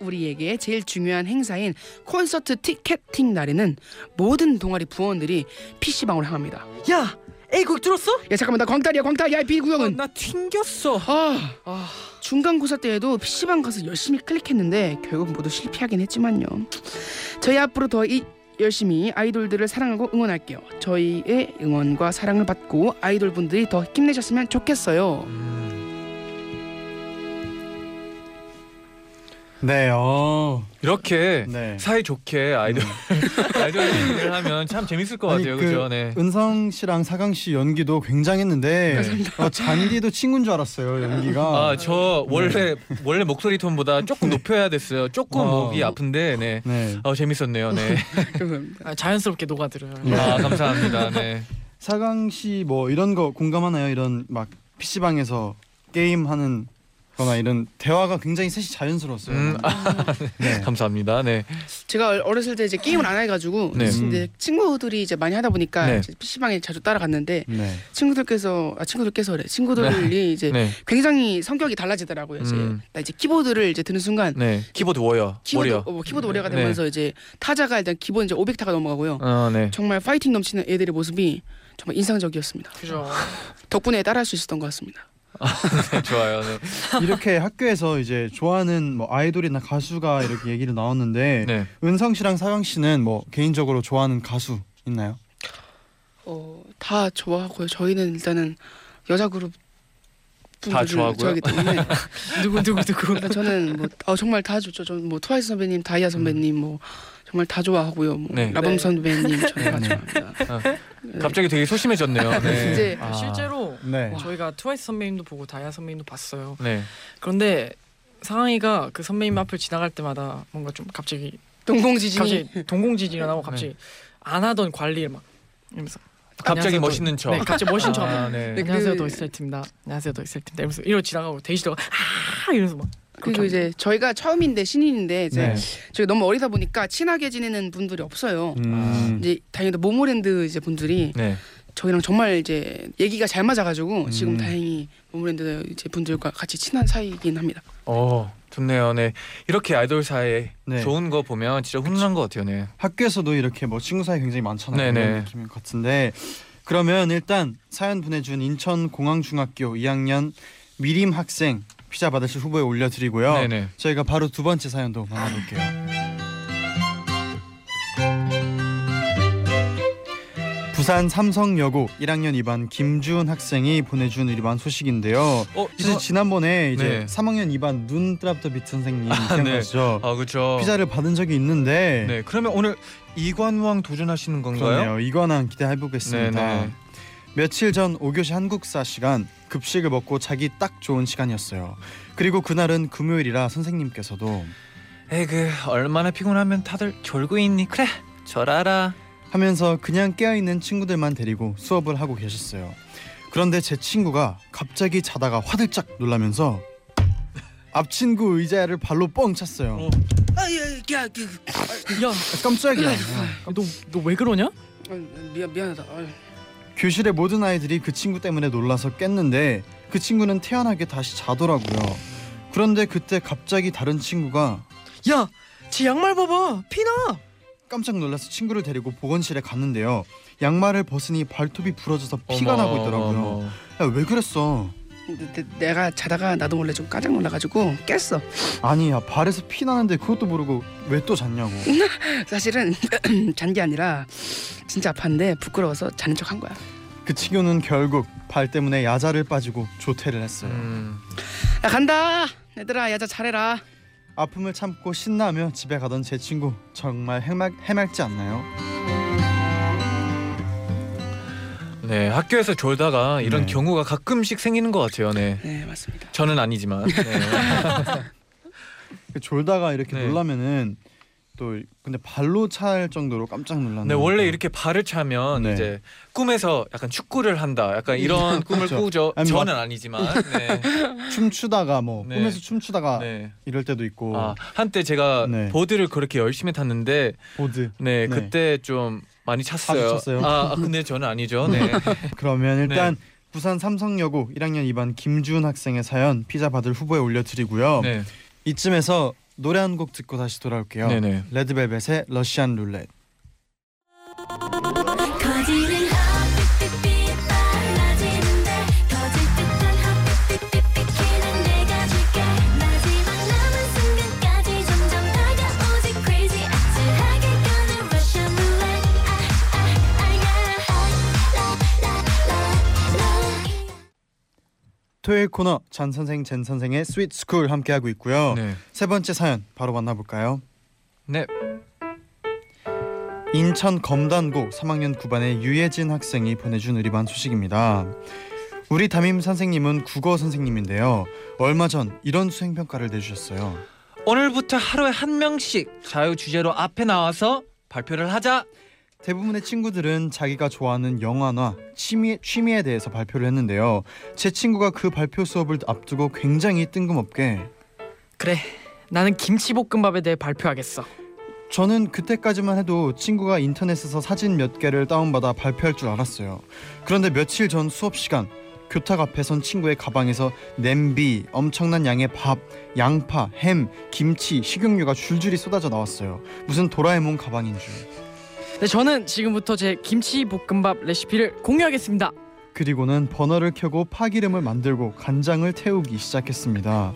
[SPEAKER 8] 또 우리에게 제일 중요한 행사인 콘서트 티켓팅 날에는 모든 동아리 부원들이 PC방으로 향합니다.
[SPEAKER 3] 야, A곡 들었어?
[SPEAKER 8] 야 잠깐만 나 광탈이야 광탈 야 B 구역은
[SPEAKER 3] 나 튕겼어.
[SPEAKER 8] 아
[SPEAKER 6] 아,
[SPEAKER 8] 중간고사 때에도 PC방 가서 열심히 클릭했는데 결국 모두 실패하긴 했지만요. 저희 앞으로 더 이, 열심히 아이돌들을 사랑하고 응원할게요. 저희의 응원과 사랑을 받고 아이돌 분들이 더 힘내셨으면 좋겠어요.
[SPEAKER 2] 네. 어.
[SPEAKER 3] 이렇게
[SPEAKER 2] 네.
[SPEAKER 3] 사이 좋게 아이돌 아이돌 얘기를 하면 참 재밌을 것
[SPEAKER 2] 아니,
[SPEAKER 3] 같아요.
[SPEAKER 2] 그
[SPEAKER 3] 그죠? 네.
[SPEAKER 2] 은성 씨랑 사강 씨 연기도 굉장했는데 어, 잔디도 친구인 줄 알았어요 연기가.
[SPEAKER 3] 아, 저 원래 원래 목소리 톤보다 조금 높여야 됐어요. 조금
[SPEAKER 2] 어.
[SPEAKER 3] 목이 아픈데 네.
[SPEAKER 2] 네.
[SPEAKER 3] 어, 재밌었네요. 네.
[SPEAKER 6] 아, 자연스럽게 녹아들어요.
[SPEAKER 3] 아, 감사합니다. 네.
[SPEAKER 2] 사강 씨 뭐 이런 거 공감하나요? 이런 막 PC 방에서 게임 하는 거나 이런 대화가 굉장히 셋이 자연스러웠어요.
[SPEAKER 3] 음,
[SPEAKER 2] 네.
[SPEAKER 3] 감사합니다. 네.
[SPEAKER 8] 제가 어렸을 때 이제 게임을 안 해가지고
[SPEAKER 3] 네.
[SPEAKER 8] 근데 친구들이 이제 많이 하다 보니까
[SPEAKER 3] 네.
[SPEAKER 8] 이제 PC방에 자주 따라갔는데
[SPEAKER 2] 네.
[SPEAKER 8] 친구들께서 아 친구들께서래 친구들이 이제
[SPEAKER 3] 네.
[SPEAKER 8] 굉장히 성격이 달라지더라고요. 이제
[SPEAKER 3] 음.
[SPEAKER 8] 나 이제 키보드를 이제 드는 순간
[SPEAKER 3] 네. keyboard warrior. keyboard warrior. 어,
[SPEAKER 8] 뭐 키보드
[SPEAKER 3] 네.
[SPEAKER 8] 되면서 이제 타자가 일단 기본 이제 500타가 넘어가고요.
[SPEAKER 3] 어, 네.
[SPEAKER 8] 정말 파이팅 넘치는 애들의 모습이 정말 인상적이었습니다.
[SPEAKER 6] 그죠.
[SPEAKER 8] 덕분에 따라할 수 있었던 것 같습니다.
[SPEAKER 3] 네, 좋아요. 네.
[SPEAKER 2] 이렇게 학교에서 이제 좋아하는 뭐 아이돌이나 가수가 이렇게 얘기를 나왔는데
[SPEAKER 3] 네.
[SPEAKER 2] 은성 씨랑 사강 씨는 뭐 개인적으로 좋아하는 가수 있나요?
[SPEAKER 8] 어, 다 좋아하고요. 저희는 일단은 여자 그룹
[SPEAKER 3] 다
[SPEAKER 8] 분들을? 좋아하기 때문에
[SPEAKER 6] 누구 누구 누구.
[SPEAKER 8] 일단 저는 뭐 어, 정말 다 좋죠. 저는 뭐 트와이스 선배님, 다이아 선배님 뭐 정말 다 좋아하고요. 뭐
[SPEAKER 3] 네.
[SPEAKER 8] 라범
[SPEAKER 6] 네.
[SPEAKER 8] 선배님 저는 다
[SPEAKER 3] 네.
[SPEAKER 8] 좋아합니다.
[SPEAKER 3] 갑자기 되게 소심해졌네요. 네.
[SPEAKER 8] 이제
[SPEAKER 3] 아.
[SPEAKER 6] 실제로
[SPEAKER 2] 네.
[SPEAKER 6] 저희가 트와이스 선배님도 보고 다이아 선배님도 봤어요.
[SPEAKER 3] 네.
[SPEAKER 6] 그런데 상황이가 그 선배님 앞을 지나갈 때마다 뭔가 좀 갑자기
[SPEAKER 8] 동공지진이
[SPEAKER 6] 갑자기 동공지진이 일어나고 갑자기 안 하던 관리를 막 이러면서
[SPEAKER 3] 갑자기
[SPEAKER 6] 안녕하세요,
[SPEAKER 3] 멋있는 척.
[SPEAKER 6] 네, 갑자기 멋있는 척.
[SPEAKER 3] 아, 네.
[SPEAKER 8] 네.
[SPEAKER 6] 안녕하세요
[SPEAKER 8] 그-
[SPEAKER 6] 더이스라이트입니다. 안녕하세요 더이스라이트입니다. 이러면서 이러고 지나가고 데이지도가 아 이러면서 막
[SPEAKER 8] 그리고 이제 저희가 처음인데 신인인데 이제
[SPEAKER 2] 네.
[SPEAKER 8] 저희 너무 어리다 보니까 친하게 지내는 분들이 없어요.
[SPEAKER 2] 음.
[SPEAKER 8] 이제 다행히도 모모랜드 이제 분들이
[SPEAKER 3] 네.
[SPEAKER 8] 저희랑 정말 이제 얘기가 잘 맞아가지고 지금
[SPEAKER 2] 음.
[SPEAKER 8] 다행히 모모랜드 이제 분들과 같이 친한 사이긴 합니다.
[SPEAKER 3] 어, 좋네요. 네. 이렇게 아이돌 사이에
[SPEAKER 2] 네.
[SPEAKER 3] 좋은 거 보면 진짜 훈훈한 것 같아요. 네.
[SPEAKER 2] 학교에서도 이렇게 뭐 친구 사이 굉장히 많잖아요.
[SPEAKER 3] 네네.
[SPEAKER 2] 그런 느낌 같은데 그러면 일단 사연 보내준 인천 공항중학교 2학년 미림 학생 피자 받으실 후보에 올려드리고요.
[SPEAKER 3] 네네.
[SPEAKER 2] 저희가 바로 두 번째 사연도 만나볼게요. 부산 삼성여고 1학년 2반 김주은 학생이 보내준 일반 소식인데요.
[SPEAKER 3] 어,
[SPEAKER 2] 사실 지난번에 이제
[SPEAKER 3] 네.
[SPEAKER 2] 3학년 2반 눈뜨랍더 비트 선생님
[SPEAKER 3] 네.
[SPEAKER 2] 기억나시죠?
[SPEAKER 3] 아, 그렇죠.
[SPEAKER 2] 피자를 받은 적이 있는데
[SPEAKER 3] 네. 그러면 오늘 이관왕 도전하시는 건가요?
[SPEAKER 2] 그러네요. 이관왕 기대해 보겠습니다.
[SPEAKER 3] 네네.
[SPEAKER 2] 며칠 전 5교시 한국사 시간 급식을 먹고 자기 딱 좋은 시간이었어요. 그리고 그날은 금요일이라 선생님께서도
[SPEAKER 3] 에그 얼마나 피곤하면 다들 졸고 있니? 그래. 절하라.
[SPEAKER 2] 하면서 그냥 깨어 있는 친구들만 데리고 수업을 하고 계셨어요. 그런데 제 친구가 갑자기 자다가 화들짝 놀라면서 앞 친구 의자를 발로 뻥 찼어요.
[SPEAKER 3] 어.
[SPEAKER 8] 아 야야 그,
[SPEAKER 6] 야,
[SPEAKER 2] 깜짝이야.
[SPEAKER 6] 너너 왜 그러냐?
[SPEAKER 8] 아, 미안 미안하다. 아유.
[SPEAKER 2] 교실의 모든 아이들이 그 친구 때문에 놀라서 깼는데 그 친구는 태연하게 다시 자더라고요. 그런데 그때 갑자기 다른 친구가
[SPEAKER 6] 야, 제 양말 봐봐. 피나.
[SPEAKER 2] 깜짝 놀라서 친구를 데리고 보건실에 갔는데요. 양말을 벗으니 발톱이 부러져서 피가
[SPEAKER 3] 어머,
[SPEAKER 2] 나고 있더라고요. 야, 왜 그랬어?
[SPEAKER 8] 근데 내가 자다가 나도 몰래 좀 깜짝 놀라가지고 깼어.
[SPEAKER 2] 아니야 발에서 피 나는데 그것도 모르고 왜 또 잤냐고.
[SPEAKER 8] 사실은 잔 게 아니라 진짜 아팠는데 부끄러워서 자는 척 한 거야.
[SPEAKER 2] 그 친구는 결국 발 때문에 야자를 빠지고 조퇴를 했어요.
[SPEAKER 3] 음.
[SPEAKER 8] 야 간다. 얘들아 야자 잘해라.
[SPEAKER 2] 아픔을 참고 신나며 집에 가던 제 친구 정말 해맑, 해맑지 않나요?
[SPEAKER 3] 네 학교에서 졸다가 이런
[SPEAKER 2] 네.
[SPEAKER 3] 경우가 가끔씩 생기는 것 같아요. 네.
[SPEAKER 8] 네 맞습니다.
[SPEAKER 3] 저는 아니지만. 네.
[SPEAKER 2] 그 졸다가 이렇게
[SPEAKER 3] 네.
[SPEAKER 2] 놀라면은 또 근데 발로 찰 정도로 깜짝 놀랐네.
[SPEAKER 3] 네 원래 이렇게 발을 차면
[SPEAKER 2] 네.
[SPEAKER 3] 이제 꿈에서 약간 축구를 한다. 약간 이런 꿈을
[SPEAKER 2] 그렇죠.
[SPEAKER 3] 꾸죠.
[SPEAKER 2] 아니, 뭐-
[SPEAKER 3] 저는 아니지만. 네.
[SPEAKER 2] 춤추다가 뭐
[SPEAKER 3] 네.
[SPEAKER 2] 꿈에서 춤추다가
[SPEAKER 3] 네.
[SPEAKER 2] 이럴 때도 있고
[SPEAKER 3] 아 한때 제가
[SPEAKER 2] 네.
[SPEAKER 3] 보드를 그렇게 열심히 탔는데
[SPEAKER 2] 보드.
[SPEAKER 3] 네,
[SPEAKER 2] 네.
[SPEAKER 3] 그때 좀 많이 찼어요. 아, 아, 근데 저는 아니죠. 네.
[SPEAKER 2] 그러면 일단 부산 삼성여고 1학년 2반 김주은 학생의 사연 피자 받을 후보에 올려드리고요.
[SPEAKER 3] 네.
[SPEAKER 2] 이쯤에서 노래 한 곡 듣고 다시 돌아올게요.
[SPEAKER 3] 네네.
[SPEAKER 2] 레드벨벳의 러시안 룰렛. 토요일 코너 잔 선생 젠 선생의 Sweet School 함께 하고 있고요.
[SPEAKER 3] 네.
[SPEAKER 2] 세 번째 사연 바로 만나볼까요?
[SPEAKER 3] 네.
[SPEAKER 2] 인천 검단고 3학년 9반의 유예진 학생이 보내준 우리 반 소식입니다. 우리 담임 선생님은 국어 선생님인데요. 얼마 전 이런 수행 평가를 내주셨어요.
[SPEAKER 3] 오늘부터 하루에 한 명씩 자유 주제로 앞에 나와서 발표를 하자.
[SPEAKER 2] 대부분의 친구들은 자기가 좋아하는 영화나 취미, 취미에 대해서 발표를 했는데요. 제 친구가 그 발표 수업을 앞두고 굉장히 뜬금없게
[SPEAKER 6] 그래 나는 김치볶음밥에 대해 발표하겠어.
[SPEAKER 2] 저는 그때까지만 해도 친구가 인터넷에서 사진 몇 개를 다운받아 발표할 줄 알았어요. 그런데 며칠 전 수업 시간 교탁 앞에 선 친구의 가방에서 냄비, 엄청난 양의 밥, 양파, 햄, 김치, 식용유가 줄줄이 쏟아져 나왔어요. 무슨 도라에몽 가방인 줄.
[SPEAKER 6] 네 저는 지금부터 제 김치 볶음밥 레시피를 공유하겠습니다.
[SPEAKER 2] 그리고는 버너를 켜고 파기름을 만들고 간장을 태우기 시작했습니다.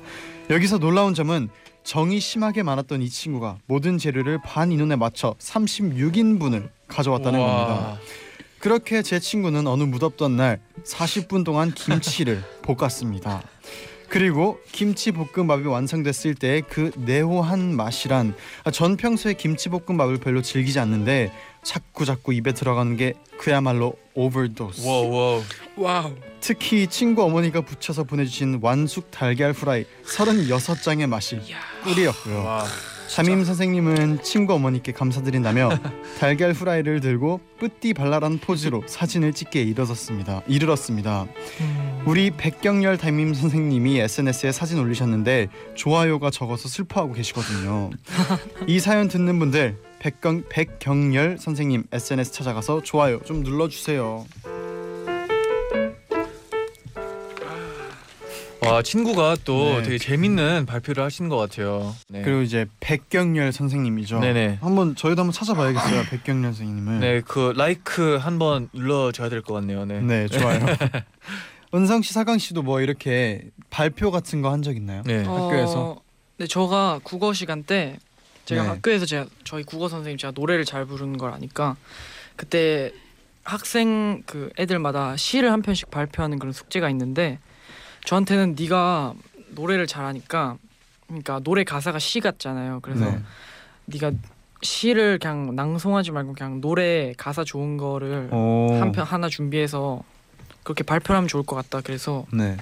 [SPEAKER 2] 여기서 놀라운 점은 정이 심하게 많았던 이 친구가 모든 재료를 반 인원에 맞춰 36인분을 가져왔다는
[SPEAKER 3] 우와.
[SPEAKER 2] 겁니다. 그렇게 제 친구는 어느 무덥던 날 40분 동안 김치를 볶았습니다. 그리고 김치 볶음밥이 완성됐을 때그 내호한 맛이란 아, 전 평소에 김치 볶음밥을 별로 즐기지 않는데 자꾸 자꾸 입에 들어가는 게 그야말로 overdose.
[SPEAKER 3] 와우 와우.
[SPEAKER 8] 와우.
[SPEAKER 2] 특히 친구 어머니가 부쳐서 보내주신 완숙 달걀 후라이 36장의 맛이 꿀이었고요.
[SPEAKER 3] 와.
[SPEAKER 2] 담임 선생님은 친구 어머니께 감사드린다며 달걀 후라이를 들고 petit 발랄한 포즈로 사진을 찍기에 이르렀습니다. 이르렀습니다. 우리 백경열 담임 선생님이 SNS에 사진 올리셨는데 좋아요가 적어서 슬퍼하고 계시거든요. 이 사연 듣는 분들 백경 백경열 선생님 SNS 찾아가서 좋아요 좀 눌러주세요.
[SPEAKER 3] 와 친구가 또
[SPEAKER 2] 네.
[SPEAKER 3] 되게 재밌는 발표를 하시는 것 같아요. 네.
[SPEAKER 2] 그리고 이제 백경열 선생님이죠.
[SPEAKER 3] 네네.
[SPEAKER 2] 한번 저희도 한번 찾아봐야겠어요. 백경열 선생님을.
[SPEAKER 3] 네, 그 라이크 한번 눌러줘야 될 것 같네요. 네.
[SPEAKER 2] 네, 좋아요. 은성 씨, 사강 씨도 뭐 이렇게 발표 같은 거 한 적 있나요?
[SPEAKER 3] 네.
[SPEAKER 2] 학교에서?
[SPEAKER 6] 어, 네 저가 국어 시간 때 제가
[SPEAKER 2] 네.
[SPEAKER 6] 학교에서 제가 저희 국어 선생님 제가 노래를 잘 부르는 걸 아니까 그때 학생 그 애들마다 시를 한 편씩 발표하는 그런 숙제가 있는데 저한테는 네가 노래를 잘하니까 그러니까 노래 가사가 시 같잖아요. 그래서
[SPEAKER 2] 네.
[SPEAKER 6] 네가 시를 그냥 낭송하지 말고 그냥 노래 가사 좋은 거를
[SPEAKER 2] 오.
[SPEAKER 6] 한편 하나 준비해서 그렇게 발표를 하면 좋을 것 같다. 그래서
[SPEAKER 2] 네.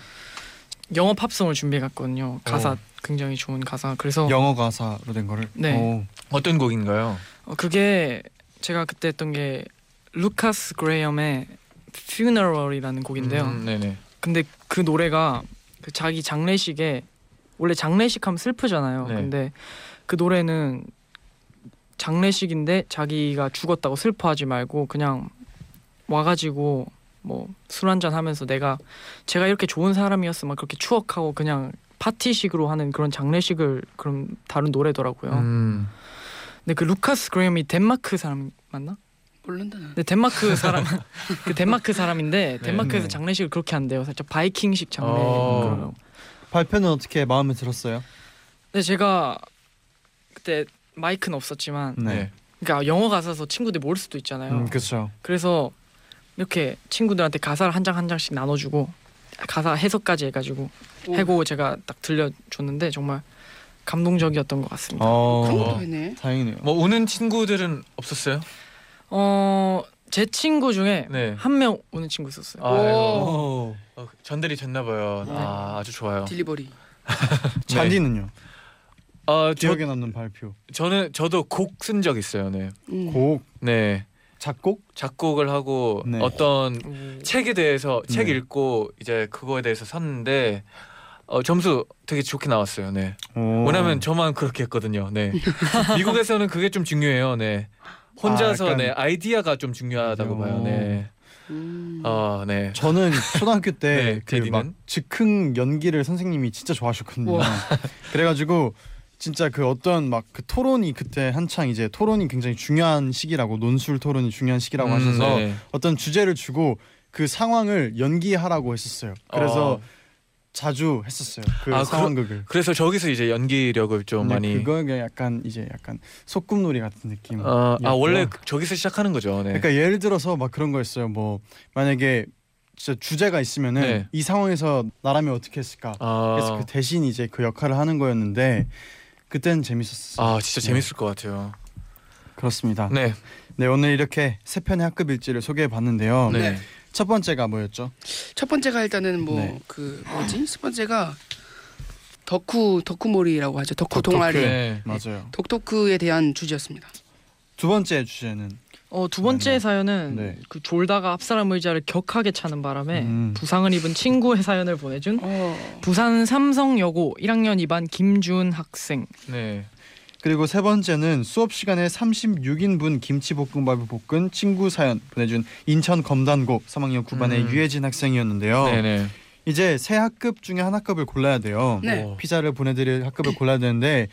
[SPEAKER 6] 영어 팝송을 준비해 갔거든요. 가사
[SPEAKER 3] 어.
[SPEAKER 6] 굉장히 좋은 가사. 그래서
[SPEAKER 2] 영어 가사로 된 거를.
[SPEAKER 6] 네.
[SPEAKER 2] 오.
[SPEAKER 3] 어떤 곡인가요?
[SPEAKER 6] 어, 그게 제가 그때 했던 게 루카스 그레이엄의 Funeral이라는 곡인데요.
[SPEAKER 3] 음, 네네.
[SPEAKER 6] 근데 그 노래가 그 자기 장례식에 원래 장례식 하면 슬프잖아요.
[SPEAKER 3] 네.
[SPEAKER 6] 근데 그 노래는 장례식인데 자기가 죽었다고 슬퍼하지 말고 그냥 와가지고 뭐 술 한잔 하면서 내가 제가 이렇게 좋은 사람이었으면 그렇게 추억하고 그냥 파티식으로 하는 그런 장례식을 그런 다른 노래더라고요.
[SPEAKER 3] 음.
[SPEAKER 6] 근데 그 루카스 그레이엄이 덴마크 사람 맞나?
[SPEAKER 8] 모른다. 나.
[SPEAKER 6] 네, 덴마크 사람 그 덴마크 사람인데 덴마크에서
[SPEAKER 2] 네.
[SPEAKER 6] 장례식을 그렇게 한대요. 살짝 바이킹식 장례.
[SPEAKER 3] 어.
[SPEAKER 6] 그러고.
[SPEAKER 2] 발표는 어떻게 마음에 들었어요?
[SPEAKER 6] 근데 제가 그때 마이크는 없었지만
[SPEAKER 2] 네.
[SPEAKER 6] 그러니까 영어 가사서 친구들이 모를 수도 있잖아요.
[SPEAKER 2] 음, 그렇죠.
[SPEAKER 6] 그래서 이렇게 친구들한테 가사를 한 장 한 장씩 나눠주고 가사 해석까지 해가지고
[SPEAKER 8] 오,
[SPEAKER 6] 해고 제가 딱 들려줬는데 정말 감동적이었던 것 같습니다.
[SPEAKER 2] 어,
[SPEAKER 8] 했네.
[SPEAKER 2] 다행이네요.
[SPEAKER 3] 뭐 우는 친구들은 없었어요?
[SPEAKER 6] 어, 제 친구 중에
[SPEAKER 3] 네.
[SPEAKER 6] 한명 우는 친구 있었어요.
[SPEAKER 3] 아이고.
[SPEAKER 2] 오.
[SPEAKER 3] 어, 전달이 됐나 봐요.
[SPEAKER 6] 네.
[SPEAKER 3] 아, 아주 좋아요.
[SPEAKER 8] delivery.
[SPEAKER 2] 쟈니는요?
[SPEAKER 3] 어, 저
[SPEAKER 2] 기억에 남는 발표.
[SPEAKER 3] 저는 저도 곡 쓴 적 있어요. 네.
[SPEAKER 8] 음.
[SPEAKER 2] 곡,
[SPEAKER 3] 네.
[SPEAKER 2] 작곡?
[SPEAKER 3] 작곡을 하고
[SPEAKER 2] 네.
[SPEAKER 3] 어떤
[SPEAKER 6] 오.
[SPEAKER 3] 책에 대해서 책
[SPEAKER 2] 네.
[SPEAKER 3] 읽고 이제 그거에 대해서 샀는데 어, 점수 되게 좋게 나왔어요. 네.
[SPEAKER 2] 오.
[SPEAKER 3] 왜냐면 저만 그렇게 했거든요. 네. 미국에서는 그게 좀 중요해요. 네. 혼자서
[SPEAKER 2] 아, 약간-
[SPEAKER 3] 네 아이디어가 좀 중요하다고
[SPEAKER 2] 오.
[SPEAKER 3] 봐요. 네.
[SPEAKER 8] 음.
[SPEAKER 3] 어, 네.
[SPEAKER 2] 저는 초등학교
[SPEAKER 3] 네,
[SPEAKER 2] 때그 즉흥 연기를 선생님이 진짜 좋아하셨거든요. 그래가지고 진짜 그 어떤 막 그 토론이 그때 한창 이제 토론이 굉장히 중요한 시기라고 논술 토론이 중요한 시기라고
[SPEAKER 3] 음,
[SPEAKER 2] 하셔서
[SPEAKER 3] 네.
[SPEAKER 2] 어떤 주제를 주고 그 상황을 연기하라고 했었어요. 그래서
[SPEAKER 3] 어,
[SPEAKER 2] 자주 했었어요. 그
[SPEAKER 3] 아,
[SPEAKER 2] 상황극을.
[SPEAKER 3] 그 래서 저기서 이제 연기력을 좀
[SPEAKER 2] 근데
[SPEAKER 3] 많이
[SPEAKER 2] 그거 약간 이제 약간 소꿉놀이 같은 느낌.
[SPEAKER 3] 어, 아 원래 저기서 시작하는 거죠. 네.
[SPEAKER 2] 그러니까 예를 들어서 막 그런 거였어요. 뭐 만약에 진짜 주제가 있으면은
[SPEAKER 3] 네.
[SPEAKER 2] 이 상황에서 나라면 어떻게 했을까? 그래서
[SPEAKER 3] 아,
[SPEAKER 2] 그 대신 이제 그 역할을 하는 거였는데 그때는 재밌었어요.
[SPEAKER 3] 아 진짜
[SPEAKER 2] 네.
[SPEAKER 3] 재밌을 것 같아요.
[SPEAKER 2] 그렇습니다. 네.
[SPEAKER 3] 네.
[SPEAKER 2] 오늘 이렇게 세 편의 학급 일지를 소개해 봤는데요.
[SPEAKER 3] 네.
[SPEAKER 2] 첫 번째가 뭐였죠?
[SPEAKER 8] 첫 번째가 일단은 뭐
[SPEAKER 2] 네.
[SPEAKER 8] 그 뭐지? 첫 번째가 덕후 덕후몰이라고 하죠. 덕후 동아리.
[SPEAKER 3] 네.
[SPEAKER 2] 맞아요.
[SPEAKER 8] 독토크에 대한 주제였습니다.
[SPEAKER 2] 두 번째 주제는
[SPEAKER 6] 어, 두 번째
[SPEAKER 2] 네.
[SPEAKER 6] 사연은
[SPEAKER 2] 네.
[SPEAKER 6] 그 졸다가 앞사람 의자를 격하게 차는 바람에
[SPEAKER 2] 음.
[SPEAKER 6] 부상을 입은 친구의 사연을 보내준
[SPEAKER 8] 어.
[SPEAKER 6] 부산 삼성여고 1학년 2반 김준 학생.
[SPEAKER 3] 네.
[SPEAKER 2] 그리고 세 번째는 수업 시간에 36인분 김치볶음밥을 볶은 친구 사연 보내준 인천 검단고 3학년 9반의
[SPEAKER 3] 음.
[SPEAKER 2] 유혜진 학생이었는데요.
[SPEAKER 3] 네네.
[SPEAKER 2] 이제 세 학급 중에 한 학급을 골라야 돼요.
[SPEAKER 8] 네.
[SPEAKER 3] 오.
[SPEAKER 2] 피자를 보내드릴 학급을 골라야 되는데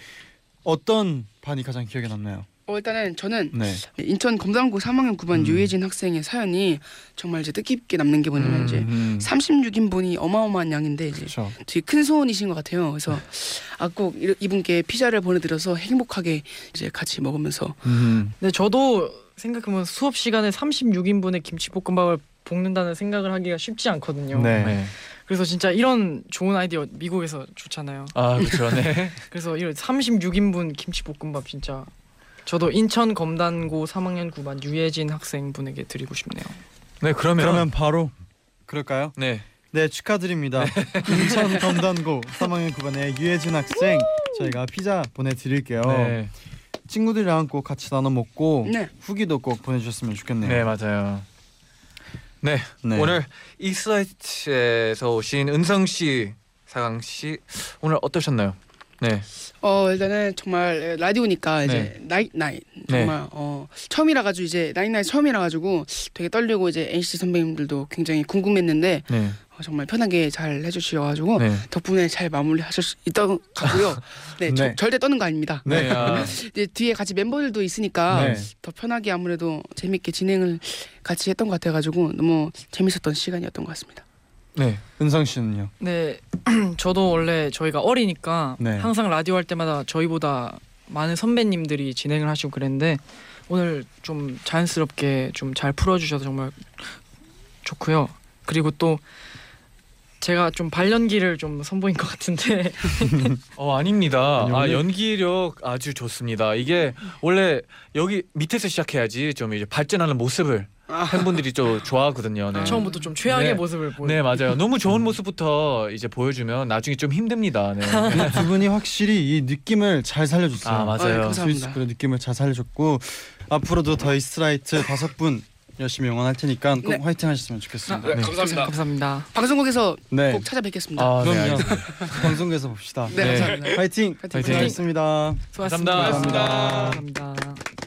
[SPEAKER 2] 어떤 반이 가장 기억에 남나요?
[SPEAKER 8] 어, 일단은 저는
[SPEAKER 2] 네.
[SPEAKER 8] 인천 검단고 3학년 9반
[SPEAKER 2] 음.
[SPEAKER 8] 유혜진 학생의 사연이 정말 이제 뜻깊게 남는 게 뭐냐면
[SPEAKER 3] 음.
[SPEAKER 8] 이제
[SPEAKER 2] 음.
[SPEAKER 8] 36인분이 어마어마한 양인데 이제
[SPEAKER 2] 그렇죠.
[SPEAKER 8] 되게 큰 소원이신 것 같아요. 그래서 아 꼭 이분께 피자를 보내드려서 행복하게 이제 같이 먹으면서
[SPEAKER 2] 음.
[SPEAKER 6] 근데 저도 생각해보면 수업 시간에 36인분의 김치볶음밥을 볶는다는 생각을 하기가 쉽지 않거든요.
[SPEAKER 2] 네.
[SPEAKER 3] 네.
[SPEAKER 6] 그래서 진짜 이런 좋은 아이디어 미국에서 좋잖아요.
[SPEAKER 3] 아 그렇죠. 네.
[SPEAKER 6] 그래서 이런 36인분 김치볶음밥 진짜 저도 인천 검단고 3학년 9반 유혜진 학생분에게 드리고 싶네요.
[SPEAKER 3] 네 그러면
[SPEAKER 2] 그러면 바로 그럴까요?
[SPEAKER 3] 네.
[SPEAKER 2] 네 축하드립니다. 인천 검단고 3학년 9반의 유혜진 학생 저희가 피자 보내 드릴게요.
[SPEAKER 3] 네.
[SPEAKER 2] 친구들이랑 꼭 같이 나눠 먹고
[SPEAKER 8] 네.
[SPEAKER 2] 후기도 꼭 보내 주셨으면 좋겠네요.
[SPEAKER 3] 네 맞아요. 네.
[SPEAKER 2] 네.
[SPEAKER 3] 오늘 이스라이트에서 오신 은성 씨, 사강 씨 오늘 어떠셨나요? 네.
[SPEAKER 8] 어 일단은 정말 라디오니까 이제 night night 정말 어 처음이라 가지고 이제 night night 처음이라 가지고 되게 떨리고 이제 NCT 선배님들도 굉장히 궁금했는데
[SPEAKER 3] 네.
[SPEAKER 8] 어, 정말 편하게 잘 해주셔가지고
[SPEAKER 3] 네.
[SPEAKER 8] 덕분에 잘 마무리하실 수 있던 것 같고요. 네, 저-
[SPEAKER 2] 네.
[SPEAKER 8] 절대 떠는 거 아닙니다.
[SPEAKER 3] 네. 아,
[SPEAKER 8] 이제 뒤에 같이 멤버들도 있으니까
[SPEAKER 2] 네.
[SPEAKER 8] 더 편하게 아무래도 재밌게 진행을 같이 했던 것 같아가지고 너무 재밌었던 시간이었던 것 같습니다.
[SPEAKER 3] 네.
[SPEAKER 2] 은성 씨는요?
[SPEAKER 6] 네, 저도 원래 저희가 어리니까
[SPEAKER 2] 네.
[SPEAKER 6] 항상 라디오 할 때마다 저희보다 많은 선배님들이 진행을 하시고 그랬는데 오늘 좀 자연스럽게 좀 잘 풀어주셔서 정말 좋고요. 그리고 또 제가 좀 발연기를 좀 선보인 것 같은데
[SPEAKER 3] 어 아닙니다.
[SPEAKER 2] 아
[SPEAKER 3] 연기력 아주 좋습니다. 이게 원래 여기 밑에서 시작해야지 좀 이제 발전하는 모습을 팬분들이 좀 좋아하거든요. 네.
[SPEAKER 6] 처음부터 좀 최악의
[SPEAKER 3] 네.
[SPEAKER 6] 모습을 보여.
[SPEAKER 3] 네 맞아요. 너무 좋은 모습부터 이제 보여주면 나중에 좀 힘듭니다. 네.
[SPEAKER 2] 이두 분이 확실히 이 느낌을 잘 살려줬어요.
[SPEAKER 3] 아
[SPEAKER 8] 아,
[SPEAKER 3] 맞아요.
[SPEAKER 8] 감사합니다.
[SPEAKER 2] 스위스크의 느낌을 잘 살려줬고 앞으로도 더 이스트라이트 다섯 분 열심히 응원할 테니까 꼭
[SPEAKER 8] 네.
[SPEAKER 2] 화이팅 하셨으면 좋겠습니다.
[SPEAKER 3] 네.
[SPEAKER 8] 감사합니다.
[SPEAKER 6] 감사합니다.
[SPEAKER 8] 방송국에서
[SPEAKER 2] 네.
[SPEAKER 8] 꼭 찾아뵙겠습니다.
[SPEAKER 3] 아, 네,
[SPEAKER 2] 그럼요. 방송국에서 봅시다.
[SPEAKER 8] 네,
[SPEAKER 3] 네.
[SPEAKER 8] 감사합니다.
[SPEAKER 2] 화이팅.
[SPEAKER 8] 화이팅.
[SPEAKER 2] 고생하셨습니다.
[SPEAKER 6] 수고하셨습니다.
[SPEAKER 3] 감사합니다.
[SPEAKER 6] 감사합니다.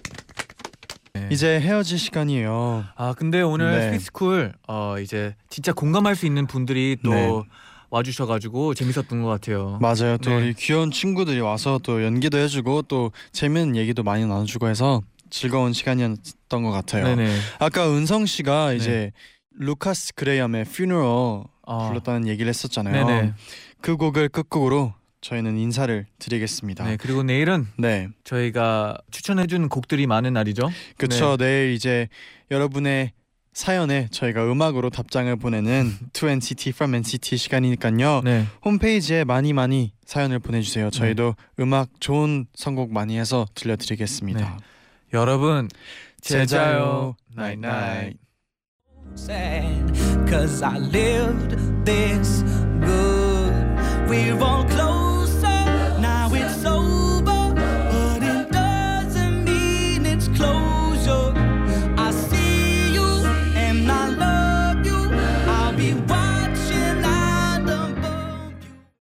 [SPEAKER 3] 네.
[SPEAKER 2] 이제 헤어질 시간이에요.
[SPEAKER 3] 아 근데 오늘
[SPEAKER 2] 네.
[SPEAKER 3] Sweet School 어 이제 진짜 공감할 수 있는 분들이 또
[SPEAKER 2] 네.
[SPEAKER 3] 와주셔가지고 재밌었던 것 같아요.
[SPEAKER 2] 맞아요. 또
[SPEAKER 3] 네.
[SPEAKER 2] 우리 귀여운 친구들이 와서 또 연기도 해주고 또 재밌는 얘기도 많이 나눠주고 해서 즐거운 시간이었던 것 같아요.
[SPEAKER 3] 네네.
[SPEAKER 2] 아까 은성 씨가 이제 루카스 그레이엄의 Funeral
[SPEAKER 3] 아,
[SPEAKER 2] 불렀다는 얘기를 했었잖아요.
[SPEAKER 3] 네네.
[SPEAKER 2] 그 곡을 끝곡으로 저희는 인사를 드리겠습니다.
[SPEAKER 3] 네 그리고 내일은
[SPEAKER 2] 네.
[SPEAKER 3] 저희가 추천해 준 곡들이 많은 날이죠.
[SPEAKER 2] 그쵸 내일 이제 여러분의 사연에 저희가 음악으로 답장을 보내는 2NCT from NCT 시간이니까요
[SPEAKER 3] 네.
[SPEAKER 2] 홈페이지에 많이 많이 사연을 보내주세요 저희도 음악 좋은 선곡 많이 해서 들려드리겠습니다
[SPEAKER 3] 네. 여러분
[SPEAKER 2] 제자요
[SPEAKER 3] 나잇나잇.
[SPEAKER 9] sad Cause I lived this good We're all close